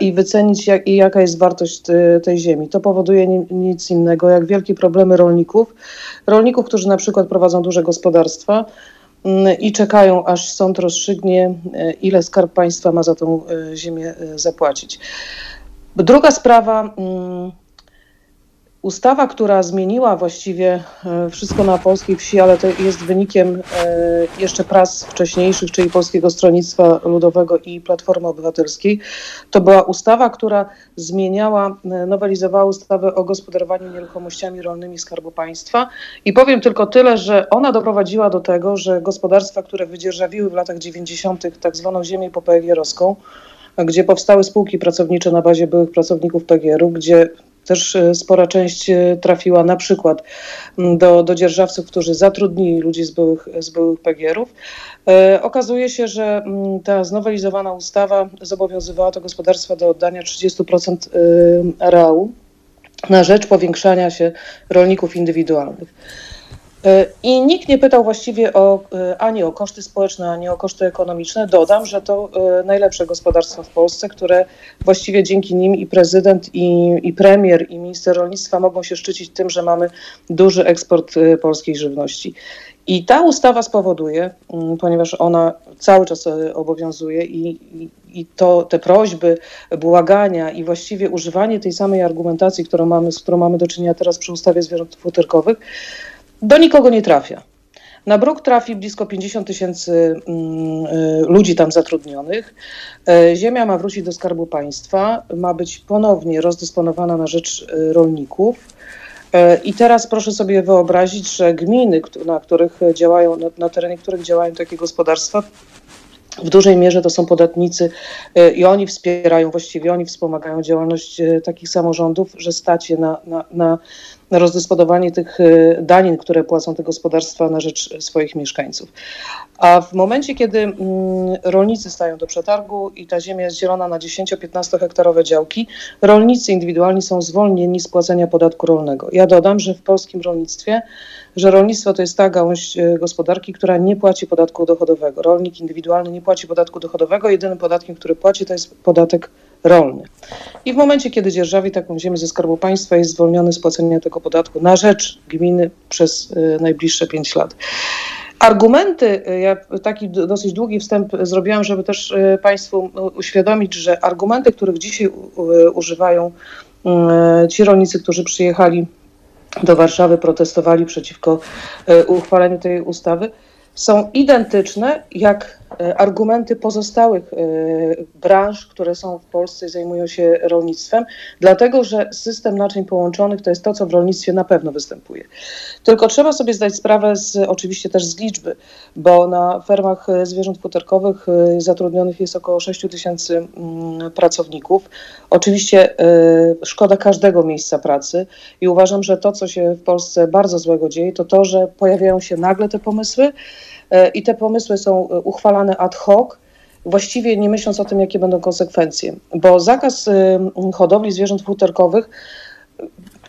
i wycenić, jak, i jaka jest wartość tej ziemi. To powoduje nic innego jak wielkie problemy rolników. Rolników, którzy na przykład prowadzą duże gospodarstwa, i czekają, aż sąd rozstrzygnie, e, ile skarb państwa ma za tą e, ziemię e, zapłacić. Druga sprawa mm, Ustawa, która zmieniła właściwie e, wszystko na polskiej wsi, ale to jest wynikiem e, jeszcze prac wcześniejszych, czyli Polskiego Stronnictwa Ludowego i Platformy Obywatelskiej, to była ustawa, która zmieniała, e, nowelizowała ustawę o gospodarowaniu nieruchomościami rolnymi Skarbu Państwa. I powiem tylko tyle, że ona doprowadziła do tego, że gospodarstwa, które wydzierżawiły w latach 90. tak zwaną ziemię popegierowską, gdzie powstały spółki pracownicze na bazie byłych pracowników PGR-u, gdzie też e, spora część e, trafiła na przykład do, do dzierżawców, którzy zatrudnili ludzi z byłych, z byłych PGR-ów. E, okazuje się, że ta znowelizowana ustawa zobowiązywała to gospodarstwa do oddania 30% areału na rzecz powiększania się rolników indywidualnych. E, I nikt nie pytał właściwie o, e, ani o koszty społeczne, ani o koszty ekonomiczne. Dodam, że to e, najlepsze gospodarstwa w Polsce, które właściwie dzięki nim i prezydent, i, i premier, i minister rolnictwa mogą się szczycić tym, że mamy duży eksport polskiej żywności. I ta ustawa spowoduje, mm, ponieważ ona cały czas obowiązuje i, i, to te prośby, błagania i właściwie używanie tej samej argumentacji, którą mamy, z którą mamy do czynienia teraz przy ustawie zwierząt futerkowych, do nikogo nie trafia. Na bruk trafi blisko 50 tysięcy mm, y, ludzi tam zatrudnionych. E, ziemia ma wrócić do Skarbu Państwa, ma być ponownie rozdysponowana na rzecz y, rolników. E, I teraz proszę sobie wyobrazić, że gminy, na których działają, na terenie których działają takie gospodarstwa, w dużej mierze to są podatnicy y, i oni wspierają, właściwie oni wspomagają działalność takich samorządów, że stać je na, na, na na rozdysponowanie tych y, danin, które płacą te gospodarstwa na rzecz swoich mieszkańców. A w momencie, kiedy mm, rolnicy stają do przetargu i ta ziemia jest zielona na 10-15 hektarowe działki, rolnicy indywidualni są zwolnieni z płacenia podatku rolnego. Ja dodam, że w polskim rolnictwie, że rolnictwo to jest ta gałąź y, gospodarki, która nie płaci podatku dochodowego. Rolnik indywidualny nie płaci podatku dochodowego, jedynym podatkiem, który płaci to jest podatek rolny. I w momencie, kiedy dzierżawi taką ziemię ze Skarbu Państwa, jest zwolniony z płacenia tego podatku na rzecz gminy przez y, najbliższe 5 lat. Argumenty, y, ja taki dosyć długi wstęp zrobiłam, żeby też Państwu uświadomić, że argumenty, których dzisiaj używają ci rolnicy, którzy przyjechali do Warszawy, protestowali przeciwko uchwaleniu tej ustawy, są identyczne jak e, argumenty pozostałych e, branż, które są w Polsce i zajmują się rolnictwem, dlatego że system naczyń połączonych to jest to, co w rolnictwie na pewno występuje. Tylko trzeba sobie zdać sprawę z, oczywiście też z liczby, bo na fermach e, zwierząt futerkowych zatrudnionych jest około 6 tysięcy mm, pracowników. Oczywiście szkoda każdego miejsca pracy i uważam, że to, co się w Polsce bardzo złego dzieje, to to, że pojawiają się nagle te pomysły, E, i te pomysły są e, ad hoc, właściwie nie myśląc o tym, jakie będą konsekwencje. Bo zakaz hodowli zwierząt futerkowych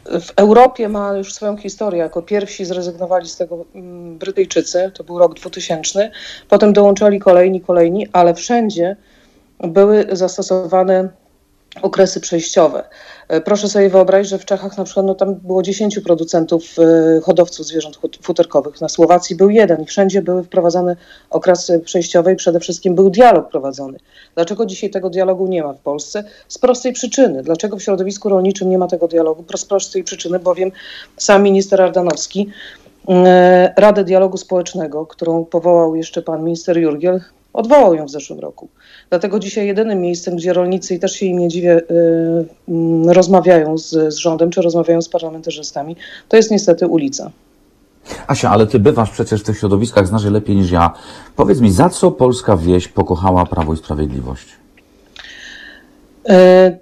w Europie ma już swoją historię. Jako pierwsi zrezygnowali z tego Brytyjczycy, to był rok 2000, potem dołączali kolejni, kolejni, ale wszędzie były zastosowane okresy przejściowe. E, proszę sobie wyobrazić, że w Czechach na przykład no, tam było 10 producentów e, hodowców zwierząt futerkowych. Na Słowacji był jeden i wszędzie były wprowadzane okresy przejściowe i przede wszystkim był dialog prowadzony. Dlaczego dzisiaj tego dialogu nie ma w Polsce? Z prostej przyczyny. Dlaczego w środowisku rolniczym nie ma tego dialogu? Z prostej przyczyny, bowiem sam minister Ardanowski e, Radę Dialogu Społecznego, którą powołał jeszcze pan minister Jurgiel, Odwołał ją w zeszłym roku. Dlatego dzisiaj jedynym miejscem, gdzie rolnicy, i też się im nie dziwię, y, y, rozmawiają z, z rządem czy rozmawiają z parlamentarzystami, to jest niestety ulica. Asia, ale ty bywasz przecież w tych środowiskach, znasz je lepiej niż ja. Powiedz mi, za co polska wieś pokochała Prawo i Sprawiedliwość? E,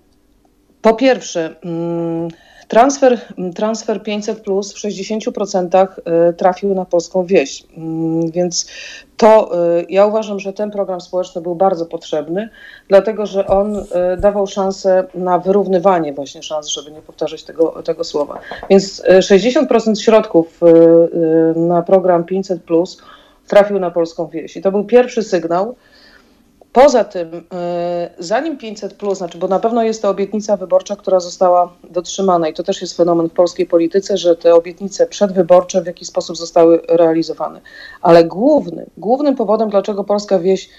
po pierwsze, mm, transfer, transfer 500 plus w 60% e, trafił na polską wieś, mm, więc to e, ja uważam, że ten program społeczny był bardzo potrzebny, dlatego że on dawał szansę na wyrównywanie właśnie szans, żeby nie powtarzać tego, tego słowa. Więc 60% środków na program 500 plus trafił na polską wieś i to był pierwszy sygnał, Poza tym, e, zanim 500, plus, znaczy, bo na pewno jest to obietnica wyborcza, która została dotrzymana, i to też jest fenomen w polskiej polityce, że te obietnice przedwyborcze w jakiś sposób zostały realizowane. Ale głównym, głównym powodem, dlaczego polska wieś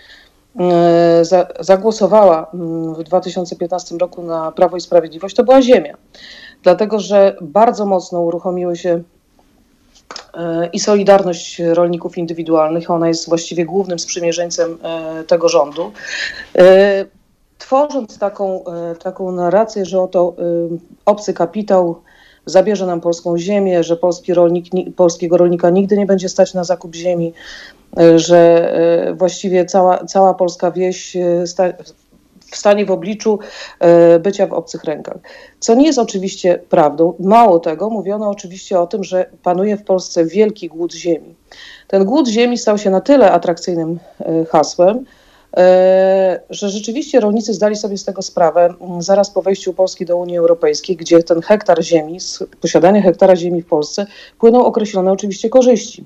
e, zagłosowała mm, w 2015 roku na Prawo i Sprawiedliwość, to była ziemia. Dlatego, że bardzo mocno uruchomiły się i Solidarność Rolników Indywidualnych. Ona jest właściwie głównym sprzymierzeńcem e, tego rządu. E, tworząc taką, e, taką narrację, że oto obcy kapitał zabierze nam polską ziemię, że polski rolnik, polskiego rolnika nigdy nie będzie stać na zakup ziemi, że właściwie cała, cała polska wieś stanie w obliczu e, bycia w obcych rękach. Co nie jest oczywiście prawdą. Mało tego, mówiono oczywiście o tym, że panuje w Polsce wielki głód ziemi. Ten głód ziemi stał się na tyle atrakcyjnym e, hasłem, e, że rzeczywiście rolnicy zdali sobie z tego sprawę zaraz po wejściu Polski do Unii Europejskiej, gdzie ten hektar ziemi, z posiadania hektara ziemi w Polsce płyną określone oczywiście korzyści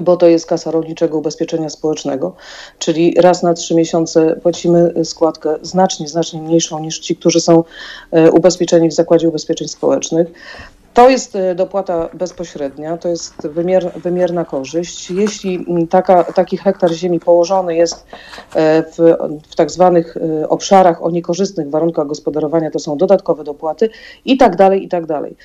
bo to jest kasa rolniczego ubezpieczenia społecznego, czyli raz na trzy miesiące płacimy składkę znacznie, znacznie mniejszą niż ci, którzy są e, ubezpieczeni w Zakładzie Ubezpieczeń Społecznych. To jest e, dopłata bezpośrednia, to jest wymier, wymierna korzyść. Jeśli taka, taki hektar ziemi położony jest e, w, w tak zwanych obszarach o niekorzystnych warunkach gospodarowania, to są dodatkowe dopłaty i tak dalej, i tak dalej.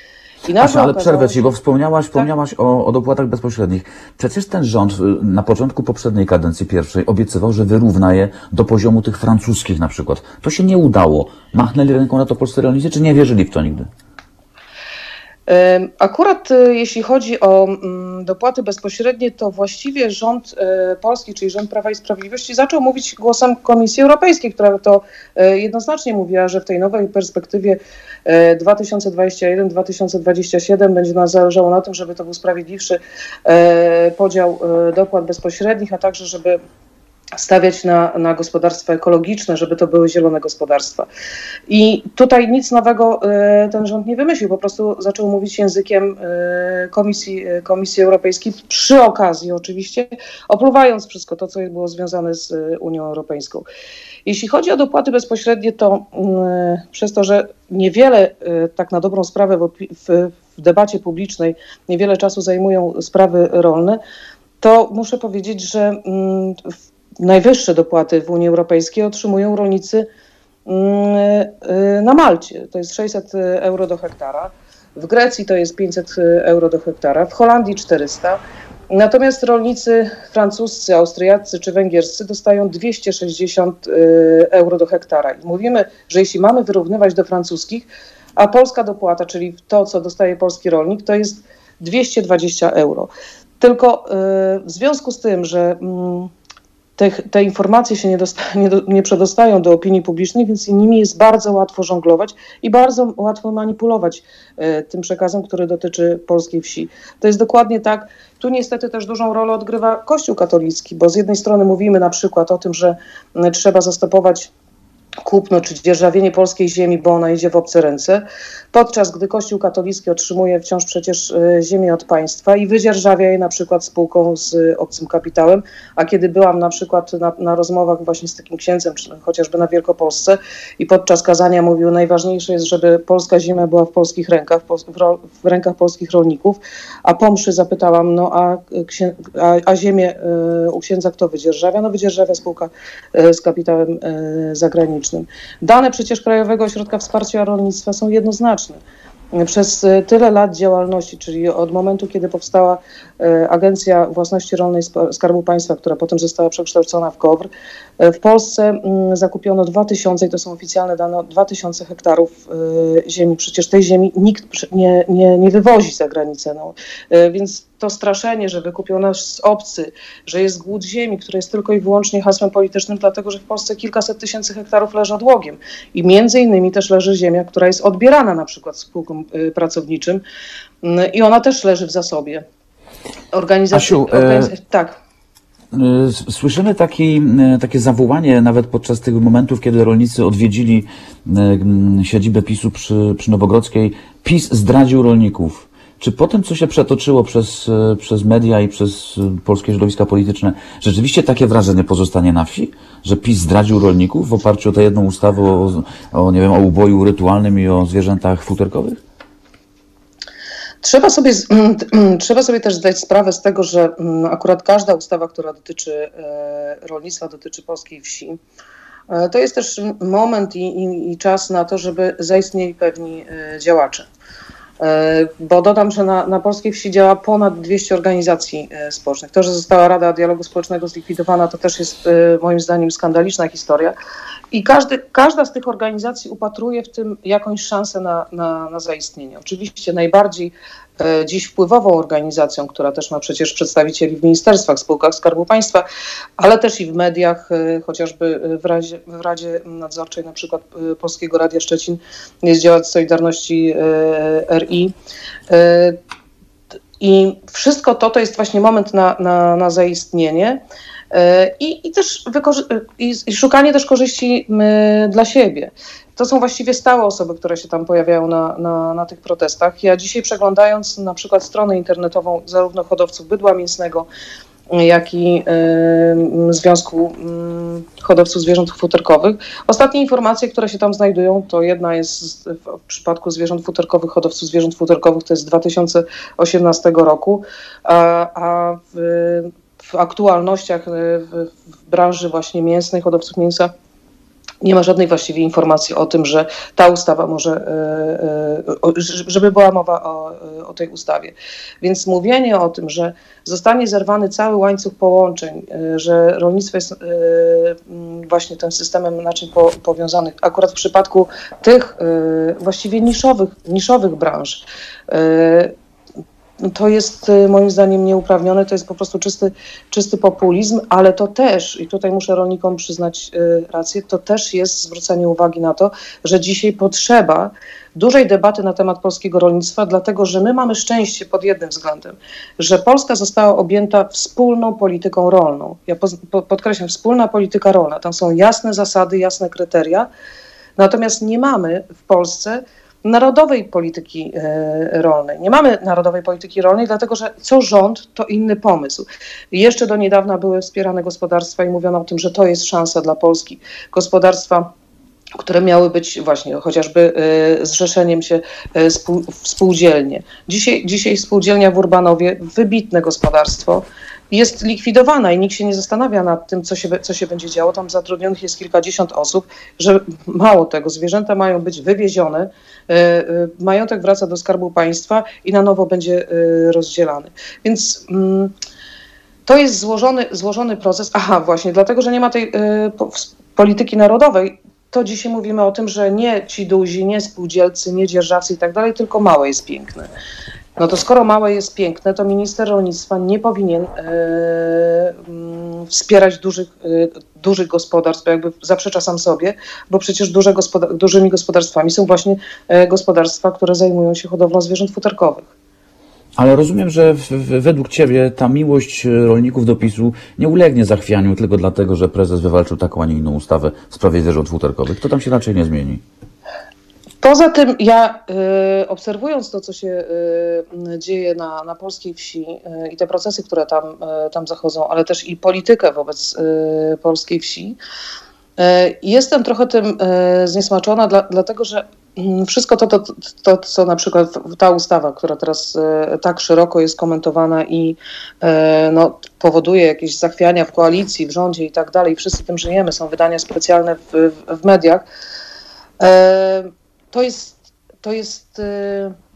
Asia, ale przerwę Ci, bo wspomniałaś, tak? wspomniałaś o, o dopłatach bezpośrednich. Przecież ten rząd y, na początku poprzedniej kadencji pierwszej obiecywał, że wyrówna je do poziomu tych francuskich na przykład. To się nie udało. Machnęli ręką na to polscy rolnicy, czy nie wierzyli w to nigdy? Akurat y, jeśli chodzi o mm, dopłaty bezpośrednie, to właściwie rząd y, polski, czyli rząd Prawa i Sprawiedliwości, zaczął mówić głosem Komisji Europejskiej, która to y, jednoznacznie mówiła, że w tej nowej perspektywie 2021-2027 będzie nas zależało na tym, żeby to był sprawiedliwszy podział dopłat bezpośrednich, a także żeby stawiać na, na gospodarstwa ekologiczne, żeby to były zielone gospodarstwa. I tutaj nic nowego e, ten rząd nie wymyślił, po prostu zaczął mówić językiem e, Komisji, e, Komisji Europejskiej, przy okazji oczywiście, opluwając wszystko to, co było związane z Unią Europejską. Jeśli chodzi o dopłaty bezpośrednie, to mm, przez to, że niewiele, tak na dobrą sprawę, w, w, w debacie publicznej, niewiele czasu zajmują sprawy rolne, to muszę powiedzieć, że mm, w najwyższe dopłaty w Unii Europejskiej otrzymują rolnicy mm, y, na Malcie. To jest 600 euro do hektara. W Grecji to jest 500 euro do hektara, w Holandii 400. Natomiast rolnicy francuscy, austriaccy czy węgierscy dostają 260 y, euro do hektara. I mówimy, że jeśli mamy wyrównywać do francuskich, a polska dopłata, czyli to, co dostaje polski rolnik, to jest 220 euro. Tylko y, w związku z tym, że mm, te, te informacje się nie, dosta, nie, do, nie przedostają do opinii publicznej, więc nimi jest bardzo łatwo żonglować i bardzo łatwo manipulować e, tym przekazem, który dotyczy polskiej wsi. To jest dokładnie tak. Tu niestety też dużą rolę odgrywa Kościół katolicki, bo z jednej strony mówimy na przykład o tym, że trzeba zastopować kupno czy dzierżawienie polskiej ziemi, bo ona idzie w obce ręce, podczas gdy Kościół katolicki otrzymuje wciąż przecież e, ziemię od państwa i wydzierżawia je na przykład spółką z obcym kapitałem, a kiedy byłam na przykład na, na rozmowach właśnie z takim księdzem, czy chociażby na Wielkopolsce i podczas kazania mówił, najważniejsze jest, żeby polska ziemia była w polskich rękach, w, rękach polskich rolników, a po mszy zapytałam, no a, księ, a, a ziemię e, u księdza kto wydzierżawia? No wydzierżawia spółka e, z kapitałem zagranicznym. Dane przecież Krajowego Ośrodka Wsparcia Rolnictwa są jednoznaczne. przez tyle lat działalności, czyli od momentu, kiedy powstała Agencja Własności Rolnej Skarbu Państwa, która potem została przekształcona w KOWR, w Polsce mm, zakupiono 2000, i to są oficjalne dane, 2000 hektarów ziemi. Przecież tej ziemi nikt nie, nie, nie wywozi za granicę. No. Więc to straszenie, że wykupią nas obcy, że jest głód ziemi, który jest tylko i wyłącznie hasłem politycznym, dlatego że w Polsce kilkaset tysięcy hektarów leży odłogiem. I między innymi też leży ziemia, która jest odbierana na przykład spółkom pracowniczym mm, i ona też leży w zasobie. Organizacja. Asiu, organiz... e... Tak. Y, słyszymy taki, y, takie zawołanie nawet podczas tych momentów, kiedy rolnicy odwiedzili siedzibę PiSu przy, przy Nowogrodzkiej. PiS zdradził rolników. Czy po tym, co się przetoczyło przez, przez media i przez polskie środowiska polityczne, rzeczywiście takie wrażenie pozostanie na wsi? Że PiS zdradził rolników w oparciu o tę jedną ustawę o, o, nie wiem, o uboju rytualnym i o zwierzętach futerkowych? Trzeba sobie, trzeba sobie też zdać sprawę z tego, że akurat każda ustawa, która dotyczy e, rolnictwa, dotyczy polskiej wsi, to jest też moment i, i, i czas na to, żeby zaistnieli pewni działacze. E, bo dodam, że na, na polskiej wsi działa ponad 200 organizacji e, społecznych. To, że została Rada Dialogu Społecznego zlikwidowana, to też jest e, moim zdaniem skandaliczna historia. I każdy, każda z tych organizacji upatruje w tym jakąś szansę na, na, na zaistnienie. Oczywiście najbardziej dziś wpływową organizacją, która też ma przecież przedstawicieli w ministerstwach, spółkach Skarbu Państwa, ale też i w mediach, e, chociażby w Radzie, w Radzie Nadzorczej na przykład e, Polskiego Radia Szczecin jest działacz Solidarności RI. I wszystko to to jest właśnie moment na, na, na zaistnienie. I, i też i szukanie też korzyści dla siebie to są właściwie stałe osoby, które się tam pojawiają na, na, na tych protestach. Ja dzisiaj przeglądając na przykład stronę internetową zarówno hodowców bydła mięsnego, jak i y, Związku y, Hodowców Zwierząt Futerkowych. Ostatnie informacje, które się tam znajdują, to jedna jest w przypadku zwierząt futerkowych, hodowców zwierząt futerkowych, to jest z 2018 roku, a, a w, w aktualnościach y, w, w branży właśnie mięsnej, hodowców mięsa nie ma żadnej właściwie informacji o tym, że ta ustawa może, e, e, żeby była mowa o, o, tej ustawie. Więc mówienie o tym, że zostanie zerwany cały łańcuch połączeń, e, że rolnictwo jest właśnie tym systemem naczyń powiązanych, akurat w przypadku tych właściwie niszowych, niszowych branż, to jest y, moim zdaniem nieuprawnione, to jest po prostu czysty, czysty populizm, ale to też, i tutaj muszę rolnikom przyznać y, rację, to też jest zwrócenie uwagi na to, że dzisiaj potrzeba dużej debaty na temat polskiego rolnictwa, dlatego że my mamy szczęście pod jednym względem, że Polska została objęta wspólną polityką rolną. Ja podkreślam, wspólna polityka rolna. Tam są jasne zasady, jasne kryteria, natomiast nie mamy w Polsce narodowej polityki e, rolnej. Nie mamy narodowej polityki rolnej, dlatego że co rząd, to inny pomysł. Jeszcze do niedawna były wspierane gospodarstwa i mówiono o tym, że to jest szansa dla Polski. Gospodarstwa które miały być właśnie chociażby e, zrzeszeniem się e, współdzielnie. Dzisiaj, dzisiaj spółdzielnia w Urbanowie, wybitne gospodarstwo, jest likwidowana i nikt się nie zastanawia nad tym, co się, co się będzie działo. Tam zatrudnionych jest kilkadziesiąt osób, że mało tego, zwierzęta mają być wywiezione, e, e, majątek wraca do Skarbu Państwa i na nowo będzie e, rozdzielany. Więc mm, to jest złożony, złożony proces. Aha, właśnie, dlatego, że nie ma tej polityki narodowej, to dzisiaj mówimy o tym, że nie ci duzi, nie spółdzielcy, nie dzierżawcy i tak dalej, tylko małe jest piękne. No to skoro małe jest piękne, to minister rolnictwa nie powinien e, mm, wspierać dużych, e, dużych gospodarstw, bo jakby zaprzecza sam sobie, bo przecież duże gospodar dużymi gospodarstwami są właśnie e, gospodarstwa, które zajmują się hodowlą zwierząt futerkowych. Ale rozumiem, że w, w, według Ciebie ta miłość rolników do PiSu nie ulegnie zachwianiu tylko dlatego, że prezes wywalczył taką, a nie inną ustawę w sprawie zwierząt futerkowych. To tam się raczej nie zmieni. Poza tym ja y, obserwując to, co się y, dzieje na, na polskiej wsi y, i te procesy, które tam, tam zachodzą, ale też i politykę wobec polskiej wsi, jestem trochę tym zniesmaczona, dla, dlatego że mm, wszystko to, to, to, co na przykład ta ustawa, która teraz tak szeroko jest komentowana i no, powoduje jakieś zachwiania w koalicji, w rządzie i tak dalej, wszyscy tym żyjemy, są wydania specjalne w, w mediach to jest to jest. y,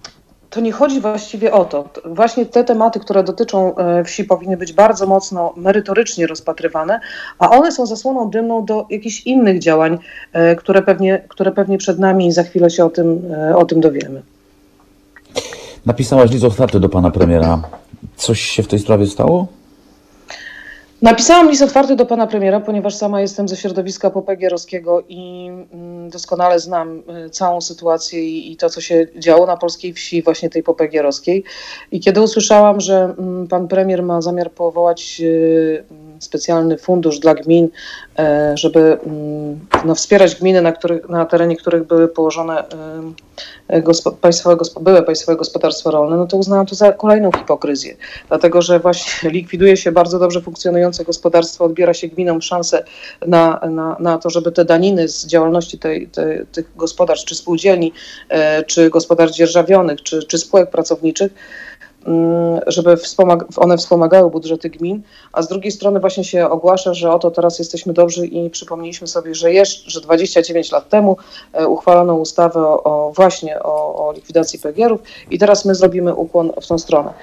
To nie chodzi właściwie o to. Właśnie te tematy, które dotyczą e, wsi, powinny być bardzo mocno merytorycznie rozpatrywane, a one są zasłoną dymną do jakichś innych działań, e, które pewnie, które pewnie przed nami i za chwilę się o tym, e, o tym dowiemy. Napisałaś list otwarty do pana premiera. Coś się w tej sprawie stało? Napisałam list otwarty do pana premiera, ponieważ sama jestem ze środowiska popegierowskiego i mm, doskonale znam y, całą sytuację i, i to, co się działo na polskiej wsi, właśnie tej popegierowskiej. I kiedy usłyszałam, że mm, pan premier ma zamiar powołać y, specjalny fundusz dla gmin, e, żeby mm, no, wspierać gminy, na, których, na terenie których były położone y, gospo, państwowe, były państwowe gospodarstwa rolne, no to uznałam to za kolejną hipokryzję. Dlatego, że właśnie likwiduje się bardzo dobrze funkcjonujące gospodarstwo, odbiera się gminom szansę na, na, na to, żeby te daniny z działalności tej, tej, tych gospodarstw, czy spółdzielni, e, czy gospodarstw dzierżawionych, czy, czy spółek pracowniczych, żeby wspomag- one wspomagały budżety gmin, a z drugiej strony właśnie się ogłasza, że oto teraz jesteśmy dobrzy i przypomnieliśmy sobie, że jeszcze, że 29 lat temu e, uchwalono ustawę o, właśnie o, o likwidacji PGR-ów i teraz my zrobimy ukłon w tą stronę.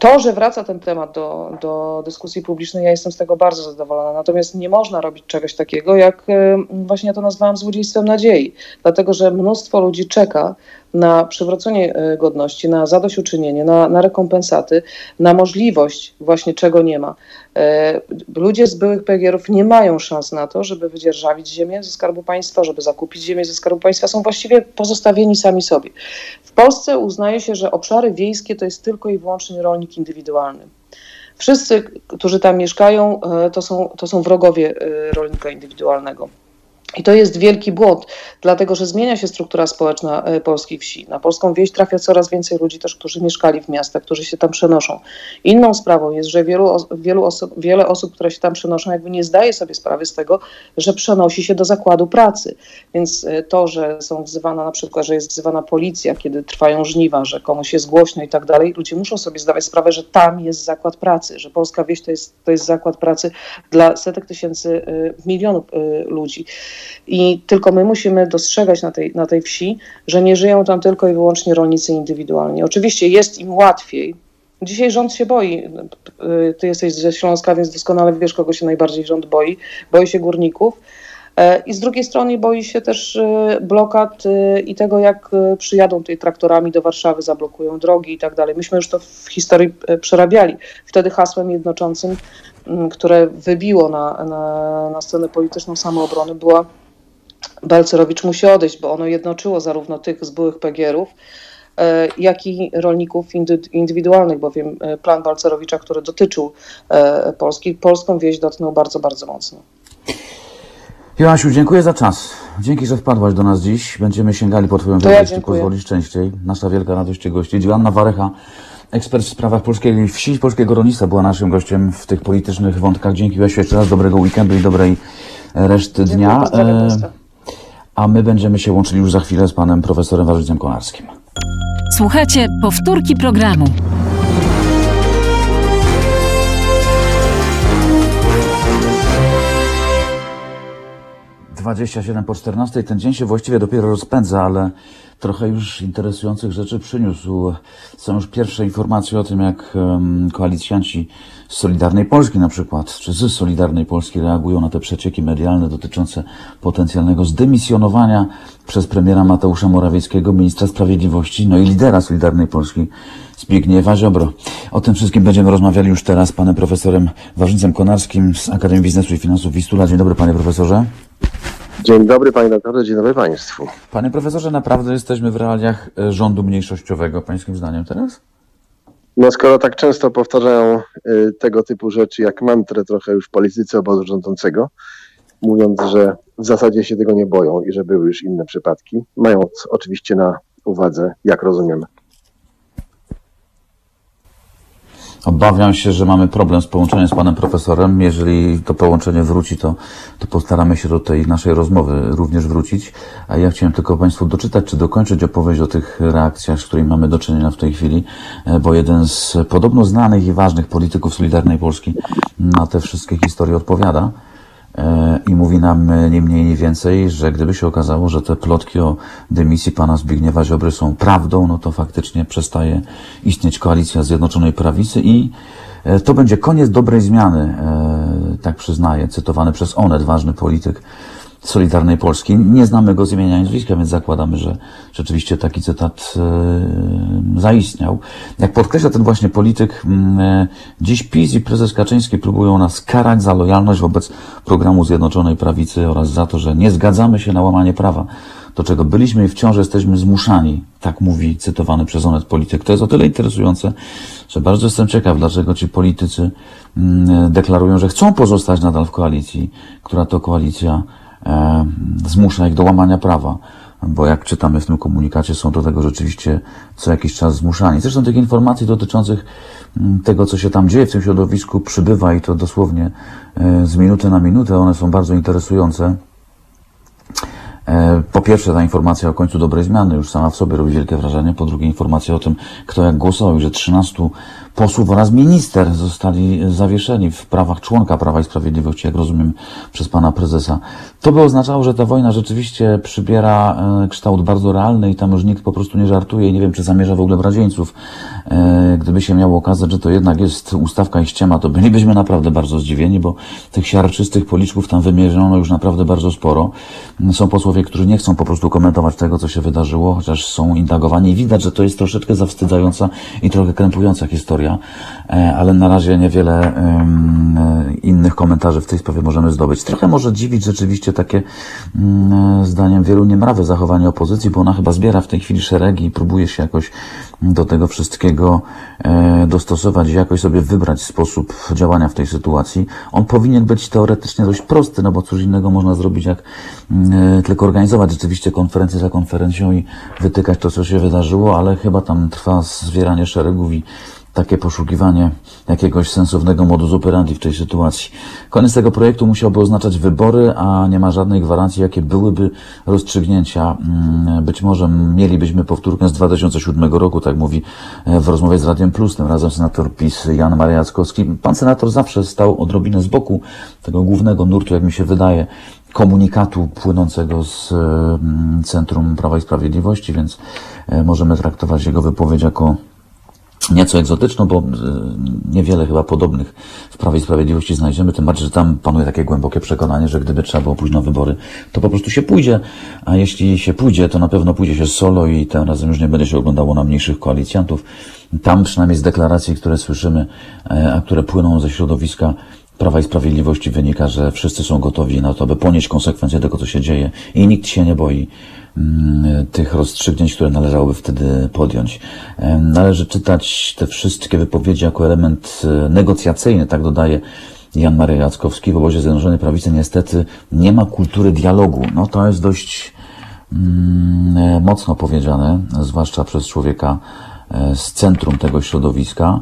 To, że wraca ten temat do, do dyskusji publicznej, ja jestem z tego bardzo zadowolona. Natomiast nie można robić czegoś takiego, jak e, właśnie ja to nazwałam złodziejstwem nadziei, dlatego że mnóstwo ludzi czeka na przywrócenie e, godności, na zadośćuczynienie, na, na rekompensaty, na możliwość właśnie czego nie ma. E, Ludzie z byłych PGR-ów nie mają szans na to, żeby wydzierżawić ziemię ze Skarbu Państwa, żeby zakupić ziemię ze Skarbu Państwa. Są właściwie pozostawieni sami sobie. W Polsce uznaje się, że obszary wiejskie to jest tylko i wyłącznie rolnik indywidualny. Wszyscy, którzy tam mieszkają, e, to są, to są wrogowie rolnika indywidualnego. I to jest wielki błąd, dlatego że zmienia się struktura społeczna e, polskiej wsi. Na polską wieś trafia coraz więcej ludzi też, którzy mieszkali w miastach, którzy się tam przenoszą. Inną sprawą jest, że wielu, wielu osób, wiele osób, które się tam przenoszą, jakby nie zdaje sobie sprawy z tego, że przenosi się do zakładu pracy. Więc e, to, że są wzywana na przykład, że jest wzywana policja, kiedy trwają żniwa, że komuś jest głośno i tak dalej, ludzie muszą sobie zdawać sprawę, że tam jest zakład pracy, że polska wieś to jest, to jest zakład pracy dla setek tysięcy, e, milionów ludzi. I tylko my musimy dostrzegać na tej, na tej wsi, że nie żyją tam tylko i wyłącznie rolnicy indywidualni. Oczywiście jest im łatwiej. Dzisiaj rząd się boi. Ty jesteś ze Śląska, więc doskonale wiesz, kogo się najbardziej rząd boi. Boi się górników. E, I z drugiej strony boi się też y, blokad y, i tego, jak przyjadą tutaj traktorami do Warszawy, zablokują drogi i tak dalej. Myśmy już to w historii e, przerabiali. Wtedy hasłem jednoczącym, które wybiło na, na, na scenę polityczną samoobrony, była Balcerowicz musi odejść, bo ono jednoczyło zarówno tych z byłych PGR-ów, e, jak i rolników indy- indywidualnych, bowiem e, plan Balcerowicza, który dotyczył e, Polski, polską wieś dotknął bardzo, bardzo mocno. Joasiu, dziękuję za czas. Dzięki, że wpadłaś do nas dziś. Będziemy sięgali po Twoją To ja wiedzę, jeśli pozwolisz częściej. Nasza wielka radość Cię gości. Joanna Warecha, ekspert w sprawach polskiej wsi, polskiego rolnictwa, była naszym gościem w tych politycznych wątkach. Dzięki Joasiu jeszcze raz, dobrego weekendu i dobrej reszty dnia. E, Państwa. A my będziemy się łączyli już za chwilę z panem profesorem Warzycem Konarskim. Słuchajcie powtórki programu. Dwadzieścia siedem po 14. Ten dzień się właściwie dopiero rozpędza, ale trochę już interesujących rzeczy przyniósł. Są już pierwsze informacje o tym, jak koalicjanci z Solidarnej Polski na przykład, czy z Solidarnej Polski reagują na te przecieki medialne dotyczące potencjalnego zdymisjonowania przez premiera Mateusza Morawieckiego, ministra sprawiedliwości, no i lidera Solidarnej Polski, Zbigniewa Ziobro. O tym wszystkim będziemy rozmawiali już teraz z panem profesorem Warzycem Konarskim z Akademii Biznesu i Finansów Wistula. Dzień dobry panie profesorze. Dzień dobry panie doktorze, dzień dobry państwu. Panie profesorze, naprawdę jesteśmy w realiach e, rządu mniejszościowego, pańskim zdaniem teraz? No skoro tak często powtarzają y, tego typu rzeczy jak mantrę trochę już politycy obozu rządzącego, mówiąc, że w zasadzie się tego nie boją i że były już inne przypadki, mając oczywiście na uwadze, jak rozumiemy. Obawiam się, że mamy problem z połączeniem z panem profesorem. Jeżeli to połączenie wróci, to, to postaramy się do tej naszej rozmowy również wrócić. A ja chciałem tylko państwu doczytać, czy dokończyć opowieść o tych reakcjach, z którymi mamy do czynienia w tej chwili, e, bo jeden z podobno znanych i ważnych polityków Solidarnej Polski na te wszystkie historie odpowiada. E, I mówi nam e, nie mniej, nie więcej, że gdyby się okazało, że te plotki o dymisji pana Zbigniewa Ziobry są prawdą, no to faktycznie przestaje istnieć koalicja Zjednoczonej Prawicy i e, to będzie koniec dobrej zmiany, tak przyznaję, cytowany przez Onet, ważny polityk Solidarnej Polski. Nie znamy go z imienia i nazwiska, więc zakładamy, że rzeczywiście taki cytat e, zaistniał. Jak podkreśla ten właśnie polityk, e, dziś PiS i prezes Kaczyński próbują nas karać za lojalność wobec programu Zjednoczonej Prawicy oraz za to, że nie zgadzamy się na łamanie prawa do czego byliśmy i wciąż jesteśmy zmuszani, tak mówi cytowany przez Onet polityk. To jest o tyle interesujące, że bardzo jestem ciekaw, dlaczego ci politycy deklarują, że chcą pozostać nadal w koalicji, która to koalicja E, zmusza ich do łamania prawa, bo jak czytamy w tym komunikacie, są do tego rzeczywiście co jakiś czas zmuszani. Zresztą tych informacji dotyczących mm, tego, co się tam dzieje w tym środowisku, przybywa i to dosłownie e, z minuty na minutę. One są bardzo interesujące. E, po pierwsze, ta informacja o końcu dobrej zmiany już sama w sobie robi wielkie wrażenie. Po drugie, informacja o tym, kto jak głosował że 13 posłów oraz minister zostali zawieszeni w prawach członka Prawa i Sprawiedliwości, jak rozumiem, przez pana prezesa. To by oznaczało, że ta wojna rzeczywiście przybiera e, kształt bardzo realny i tam już nikt po prostu nie żartuje i nie wiem, czy zamierza w ogóle brać jeńców. E, gdyby się miało okazać, że to jednak jest ustawka i ściema, to bylibyśmy naprawdę bardzo zdziwieni, bo tych siarczystych policzków tam wymierzono już naprawdę bardzo sporo. Są posłowie, którzy nie chcą po prostu komentować tego, co się wydarzyło, chociaż są indagowani i widać, że to jest troszeczkę zawstydzająca i trochę krępująca historia. E, ale na razie niewiele e, innych komentarzy w tej sprawie możemy zdobyć. Trochę może dziwić rzeczywiście takie, mm, zdaniem wielu, niemrawe zachowanie opozycji, bo ona chyba zbiera w tej chwili szeregi i próbuje się jakoś do tego wszystkiego e, dostosować i jakoś sobie wybrać sposób działania w tej sytuacji. On powinien być teoretycznie dość prosty, no bo cóż innego można zrobić, jak mm, tylko organizować rzeczywiście konferencję za konferencją i wytykać to, co się wydarzyło, ale chyba tam trwa zwieranie szeregów i takie poszukiwanie jakiegoś sensownego modus operandi w tej sytuacji. Koniec tego projektu musiałby oznaczać wybory, a nie ma żadnej gwarancji, jakie byłyby rozstrzygnięcia. Mm, być może mielibyśmy powtórkę z 2007 roku, tak mówi e, w rozmowie z Radiem Plus, tym razem senator PiS Jan Mariackowski. Pan senator zawsze stał odrobinę z boku tego głównego nurtu, jak mi się wydaje, komunikatu płynącego z mm, Centrum Prawa i Sprawiedliwości, więc e, możemy traktować jego wypowiedź jako nieco egzotyczną, bo e, niewiele chyba podobnych w Prawie i Sprawiedliwości znajdziemy, tym bardziej, że tam panuje takie głębokie przekonanie, że gdyby trzeba było pójść na wybory, to po prostu się pójdzie, a jeśli się pójdzie, to na pewno pójdzie się solo i tym razem już nie będzie się oglądało na mniejszych koalicjantów. Tam przynajmniej z deklaracji, które słyszymy, e, a które płyną ze środowiska Prawa i Sprawiedliwości wynika, że wszyscy są gotowi na to, by ponieść konsekwencje tego, co się dzieje i nikt się nie boi tych rozstrzygnięć, które należałoby wtedy podjąć. Należy czytać te wszystkie wypowiedzi jako element e, negocjacyjny, tak dodaje Jan Marek Jackowski. W obozie Zjednoczonej Prawicy niestety nie ma kultury dialogu. No to jest dość mm, e, mocno powiedziane, zwłaszcza przez człowieka e, z centrum tego środowiska.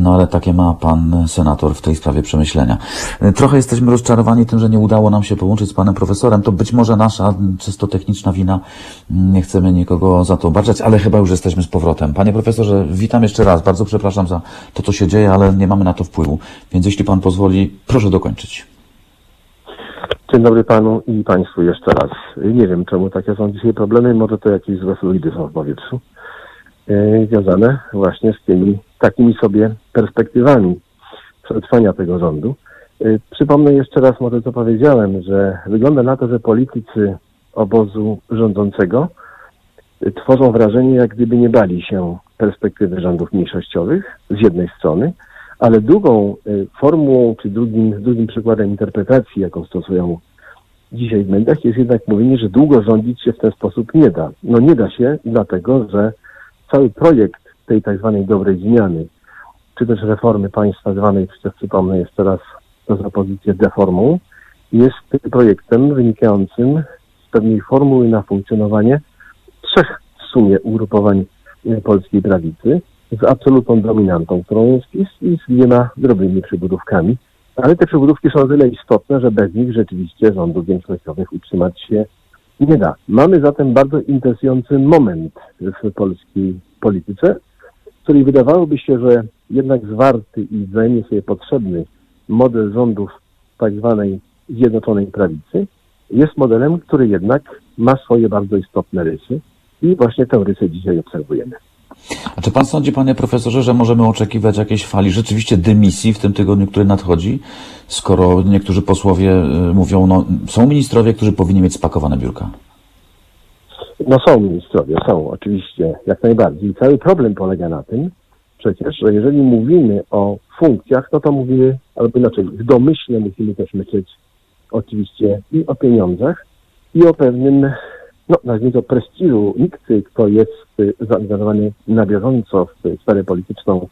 No ale takie ma pan senator w tej sprawie przemyślenia. Trochę jesteśmy rozczarowani tym, że nie udało nam się połączyć z panem profesorem. To być może nasza czysto techniczna wina. Nie chcemy nikogo za to obarczać, ale chyba już jesteśmy z powrotem. Panie profesorze, witam jeszcze raz. Bardzo przepraszam za to, co się dzieje, ale nie mamy na to wpływu. Więc jeśli pan pozwoli, proszę dokończyć. Dzień dobry panu i państwu jeszcze raz. Nie wiem, czemu takie są dzisiaj problemy. Może to jakieś złe fluidy są w powietrzu. Yy, związane właśnie z tymi takimi sobie perspektywami przetrwania tego rządu. Yy, przypomnę jeszcze raz może co powiedziałem, że wygląda na to, że politycy obozu rządzącego yy, tworzą wrażenie, jak gdyby nie bali się perspektywy rządów mniejszościowych z jednej strony, ale drugą formułą, czy drugim, drugim przykładem interpretacji, jaką stosują dzisiaj w mediach, jest jednak mówienie, że długo rządzić się w ten sposób nie da. No nie da się, dlatego że cały projekt tej tak zwanej dobrej zmiany, czy też reformy państwa zwanej, przecież przypomnę jeszcze raz, to za pozycję deformą, jest projektem wynikającym z pewnej formuły na funkcjonowanie trzech w sumie ugrupowań polskiej prawicy, z absolutną dominantą, którą jest i z dwiema drobnymi przybudówkami. Ale te przybudówki są o tyle istotne, że bez nich rzeczywiście rządów większościowych utrzymać się nie da. Mamy zatem bardzo interesujący moment w polskiej polityce, w której wydawałoby się, że jednak zwarty i wzajemnie sobie potrzebny model rządów tak zwanej Zjednoczonej Prawicy jest modelem, który jednak ma swoje bardzo istotne rysy i właśnie tę rysę dzisiaj obserwujemy. A czy pan sądzi, panie profesorze, że możemy oczekiwać jakiejś fali rzeczywiście dymisji w tym tygodniu, który nadchodzi, skoro niektórzy posłowie y, mówią, no są ministrowie, którzy powinni mieć spakowane biurka? No są ministrowie, są oczywiście, jak najbardziej. Cały problem polega na tym, przecież, że jeżeli mówimy o funkcjach, no to mówimy, albo inaczej, w domyśle musimy też myśleć oczywiście i o pieniądzach, i o pewnym, no nazwijmy to prestiżu. Nikt, kto jest y, zaangażowany na bieżąco w sferę polityczną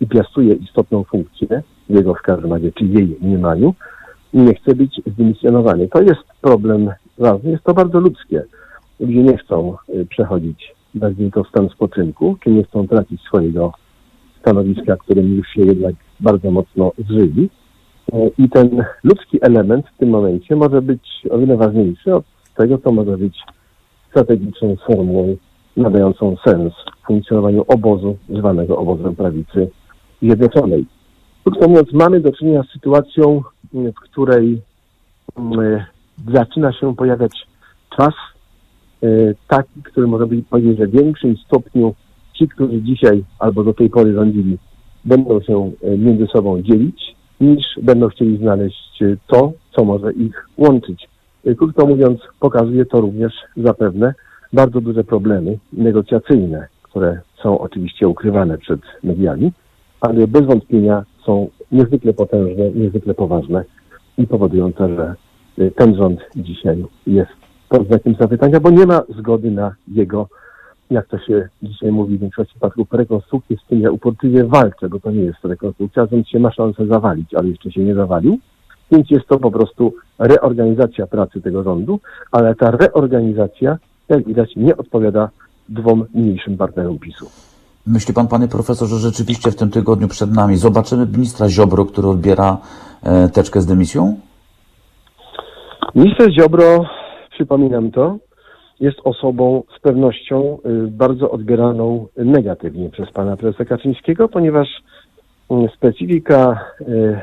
i piastuje istotną funkcję, jego w każdym razie, czy jej mniemaniu, nie chce być zdymisjonowany. To jest problem ważny, jest to bardzo ludzkie. Ludzie nie chcą y, przechodzić, nazwijmy to, stan spoczynku, czy nie chcą tracić swojego stanowiska, którym już się jednak bardzo mocno zżyli. Y, I ten ludzki element w tym momencie może być o wiele ważniejszy od tego, co może być strategiczną formułą nadającą sens funkcjonowaniu obozu, zwanego obozem prawicy zjednoczonej. Krótko mówiąc, mamy do czynienia z sytuacją, w której y, zaczyna się pojawiać czas y, taki, który można by powiedzieć, że w większym stopniu ci, którzy dzisiaj albo do tej pory rządzili, będą się y, między sobą dzielić, niż będą chcieli znaleźć to, co może ich łączyć. Krótko mówiąc, pokazuje to również zapewne bardzo duże problemy negocjacyjne, które są oczywiście ukrywane przed mediami, ale bez wątpienia są niezwykle potężne, niezwykle poważne i powodujące, że y, ten rząd dzisiaj jest pod znakiem zapytania, bo nie ma zgody na jego, jak to się dzisiaj mówi w większości przypadków, rekonstrukcję, z tym ja uporczywie walczę, bo to nie jest rekonstrukcja, rząd się ma szansę zawalić, ale jeszcze się nie zawalił, więc jest to po prostu reorganizacja pracy tego rządu, ale ta reorganizacja, jak widać, nie odpowiada dwom mniejszym partnerom PiSu. Myśli pan, panie profesorze, że rzeczywiście w tym tygodniu przed nami zobaczymy ministra Ziobro, który odbiera e, teczkę z dymisją? Minister Ziobro, przypominam to, jest osobą z pewnością y, bardzo odbieraną negatywnie przez pana prezesa Kaczyńskiego, ponieważ y, specyfika y,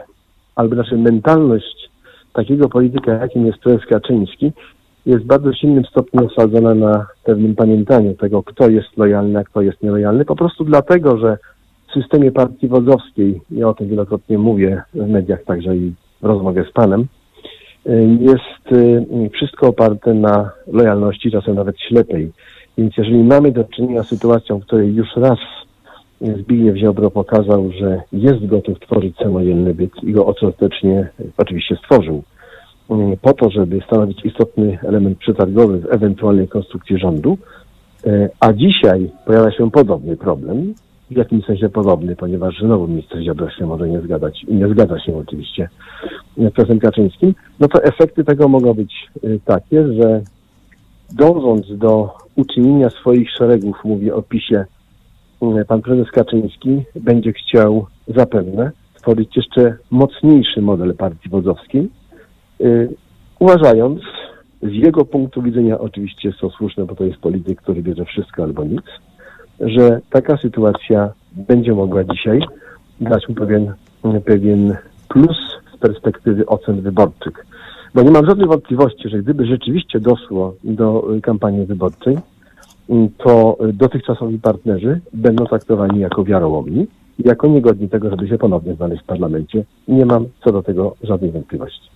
albo nasza mentalność takiego polityka, jakim jest prezes Kaczyński, jest w bardzo silnym stopniu osadzona na pewnym pamiętaniu tego, kto jest lojalny, a kto jest nielojalny. Po prostu dlatego, że w systemie partii wodzowskiej, ja o tym wielokrotnie mówię w mediach, także i w rozmowie z panem, y, jest y, wszystko oparte na lojalności, czasem nawet ślepej. Więc jeżeli mamy do czynienia z sytuacją, w której już raz Zbigniew Ziobro pokazał, że jest gotów tworzyć samodzielny byt i go ostatecznie oczywiście stworzył. Mm, po to, żeby stanowić istotny element przetargowy w ewentualnej konstrukcji rządu, e, a dzisiaj pojawia się podobny problem, w jakimś sensie podobny, ponieważ znowu minister Ziobro się może nie zgadzać i nie zgadza się oczywiście z prezesem Kaczyńskim, no to efekty tego mogą być e, takie, że dążąc do uczynienia swoich szeregów, mówię o PiSie, pan prezes Kaczyński będzie chciał zapewne stworzyć jeszcze mocniejszy model partii wodzowskiej, e, uważając z jego punktu widzenia, oczywiście jest to słuszne, bo to jest polityk, który bierze wszystko albo nic, że taka sytuacja będzie mogła dzisiaj dać mu pewien, pewien plus z perspektywy ocen wyborczych. Bo nie mam żadnej wątpliwości, że gdyby rzeczywiście doszło do kampanii wyborczej, to dotychczasowi partnerzy będą traktowani jako wiarołomni jako niegodni tego, żeby się ponownie znaleźć w parlamencie. Nie mam co do tego żadnej wątpliwości.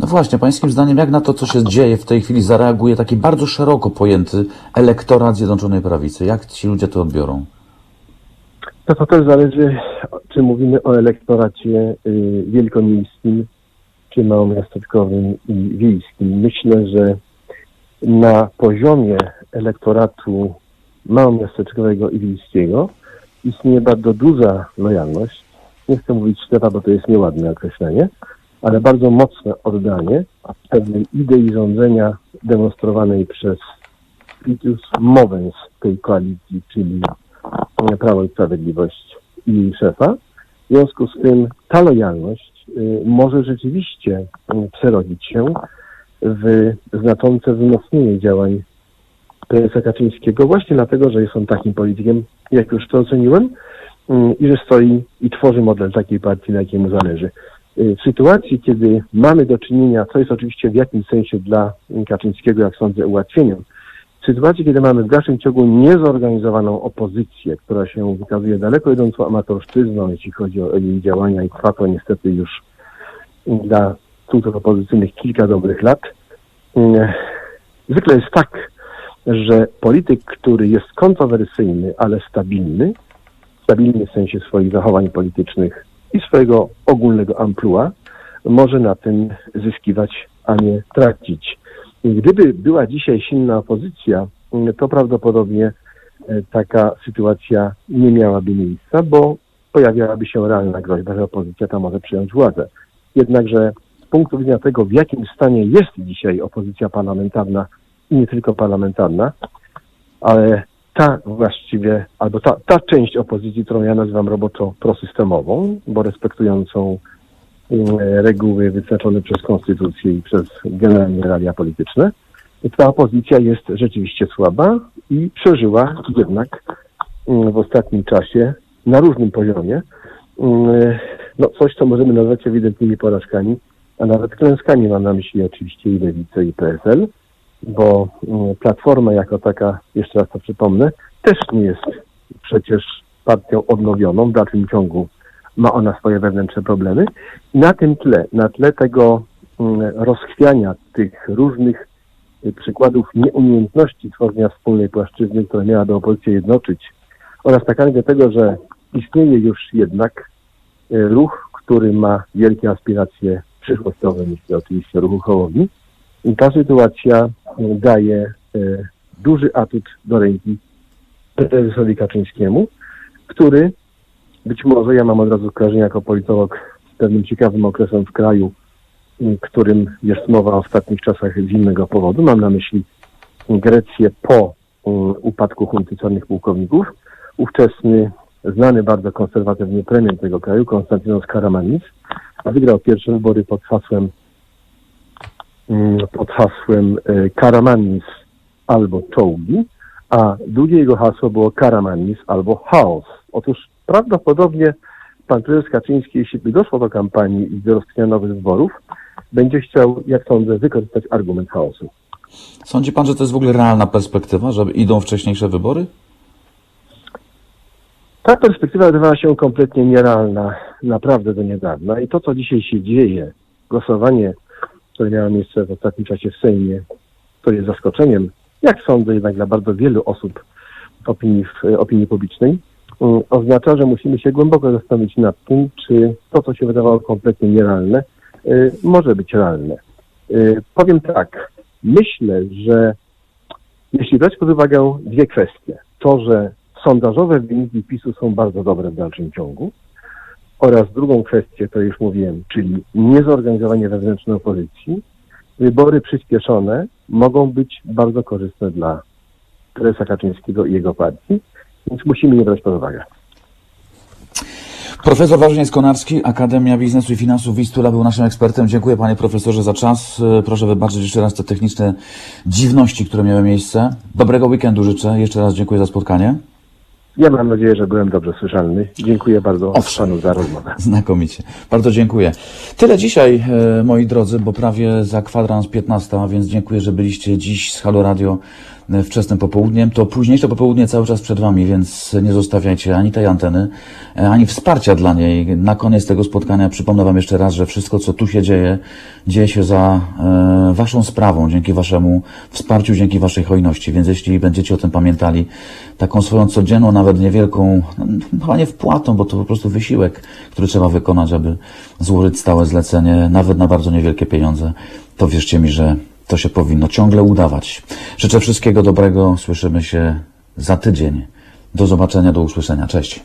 No właśnie, pańskim zdaniem, jak na to, co się dzieje w tej chwili, zareaguje taki bardzo szeroko pojęty elektorat Zjednoczonej Prawicy? Jak ci ludzie to odbiorą? To, to też zależy, czy mówimy o elektoracie y, wielkomiejskim, czy małomiasteczkowym i wiejskim. Myślę, że na poziomie elektoratu małomiasteczkowego i wiejskiego istnieje bardzo duża lojalność. Nie chcę mówić ślepa, bo to jest nieładne określenie, ale bardzo mocne oddanie pewnej idei rządzenia demonstrowanej przez Spiritus Movens tej koalicji, czyli Prawo i Sprawiedliwość i jej szefa. W związku z tym ta lojalność y, może rzeczywiście y, przerodzić się w znaczące wzmocnienie działań prezesa Kaczyńskiego, właśnie dlatego, że jest on takim politykiem, jak już to oceniłem, mm, i że stoi i tworzy model takiej partii, na jakiej mu zależy. Y, W sytuacji, kiedy mamy do czynienia, co jest oczywiście w jakimś sensie dla Kaczyńskiego, jak sądzę, ułatwieniem, w sytuacji, kiedy mamy w dalszym ciągu niezorganizowaną opozycję, która się wykazuje daleko idącą amatorszczyzną, jeśli chodzi o jej działania i trwa to niestety już dla struktur opozycyjnych kilka dobrych lat, mm, zwykle jest tak, że polityk, który jest kontrowersyjny, ale stabilny, stabilny w sensie swoich zachowań politycznych i swojego ogólnego amplua, może na tym zyskiwać, a nie tracić. Gdyby była dzisiaj silna opozycja, to prawdopodobnie e, taka sytuacja nie miałaby miejsca, bo pojawiałaby się realna groźba, że opozycja ta może przejąć władzę. Jednakże z punktu widzenia tego, w jakim stanie jest dzisiaj opozycja parlamentarna nie tylko parlamentarna, ale ta właściwie, albo ta, ta część opozycji, którą ja nazywam roboczo prosystemową, bo respektującą mm, reguły wyznaczone przez konstytucję i przez generalnie realia polityczne, ta opozycja jest rzeczywiście słaba i przeżyła jednak mm, w ostatnim czasie na różnym poziomie mm, no coś, co możemy nazwać ewidentnymi porażkami, a nawet klęskami. Mam na myśli oczywiście i Lewicę i PSL, bo mm, Platforma jako taka, jeszcze raz to przypomnę, też nie jest przecież partią odnowioną, w dalszym ciągu ma ona swoje wewnętrzne problemy. Na tym tle, na tle tego mm, rozchwiania tych różnych y, przykładów nieumiejętności tworzenia wspólnej płaszczyzny, która miałaby opozycję jednoczyć oraz nakazania tego, że istnieje już jednak y, ruch, który ma wielkie aspiracje przyszłościowe, myślę oczywiście ruchu Hołowni. I ta sytuacja y, daje y, duży atut do ręki prezesowi Kaczyńskiemu, który być może, ja mam od razu skojarzenie jako politolog z pewnym ciekawym okresem w kraju, którym jest mowa o ostatnich czasach z innego powodu. Mam na myśli Grecję po upadku hunty czarnych pułkowników. Ówczesny, znany bardzo konserwatywnie premier tego kraju, Konstantinos Karamanis, wygrał pierwsze wybory pod hasłem pod hasłem e, Karamanis albo czołgi, a drugie jego hasło było Karamanis albo chaos. Otóż prawdopodobnie pan prezes Kaczyński, jeśli by doszło do kampanii i do rozpoczęcia nowych wyborów, będzie chciał, jak sądzę, wykorzystać argument chaosu. Sądzi pan, że to jest w ogóle realna perspektywa, że idą wcześniejsze wybory? Ta perspektywa wydawała się kompletnie nierealna, naprawdę do niedawna. I to, co dzisiaj się dzieje, głosowanie, które miało miejsce w ostatnim czasie w Sejmie, to jest zaskoczeniem, jak sądzę jednak dla bardzo wielu osób opinii, w, opinii publicznej, um, oznacza, że musimy się głęboko zastanowić nad tym, czy to, co się wydawało kompletnie nierealne, y, może być realne. Y, powiem tak, myślę, że jeśli brać pod uwagę dwie kwestie, to, że sondażowe wyniki PiSu są bardzo dobre w dalszym ciągu oraz drugą kwestię, to już mówiłem, czyli niezorganizowanie wewnętrznej opozycji, wybory przyspieszone mogą być bardzo korzystne dla prezesa Kaczyńskiego i jego partii, więc musimy je brać pod uwagę. Profesor Wawrzyniec Konarski, Akademia Biznesu i Finansów Wistula był naszym ekspertem. Dziękuję panie profesorze za czas. E, Proszę wybaczyć jeszcze raz te techniczne dziwności, które miały miejsce. Dobrego weekendu życzę. Jeszcze raz dziękuję za spotkanie. Ja mam nadzieję, że byłem dobrze słyszalny. Dziękuję bardzo Owszem. panu za rozmowę. Znakomicie. Bardzo dziękuję. Tyle dzisiaj, e, moi drodzy, bo prawie za kwadrans 15, a więc dziękuję, że byliście dziś z Halo Radio wczesnym popołudniem. To późniejsze popołudnie cały czas przed Wami, więc nie zostawiajcie ani tej anteny, e, ani wsparcia dla niej. Na koniec tego spotkania przypomnę Wam jeszcze raz, że wszystko, co tu się dzieje, dzieje się za e, Waszą sprawą, dzięki Waszemu wsparciu, dzięki Waszej hojności. Więc jeśli będziecie o tym pamiętali, taką swoją codzienną, nawet niewielką, no, chyba nie wpłatą, bo to po prostu wysiłek, który trzeba wykonać, aby złożyć stałe zlecenie, nawet na bardzo niewielkie pieniądze, to wierzcie mi, że to się powinno ciągle udawać. Życzę wszystkiego dobrego, słyszymy się za tydzień. Do zobaczenia, do usłyszenia. Cześć.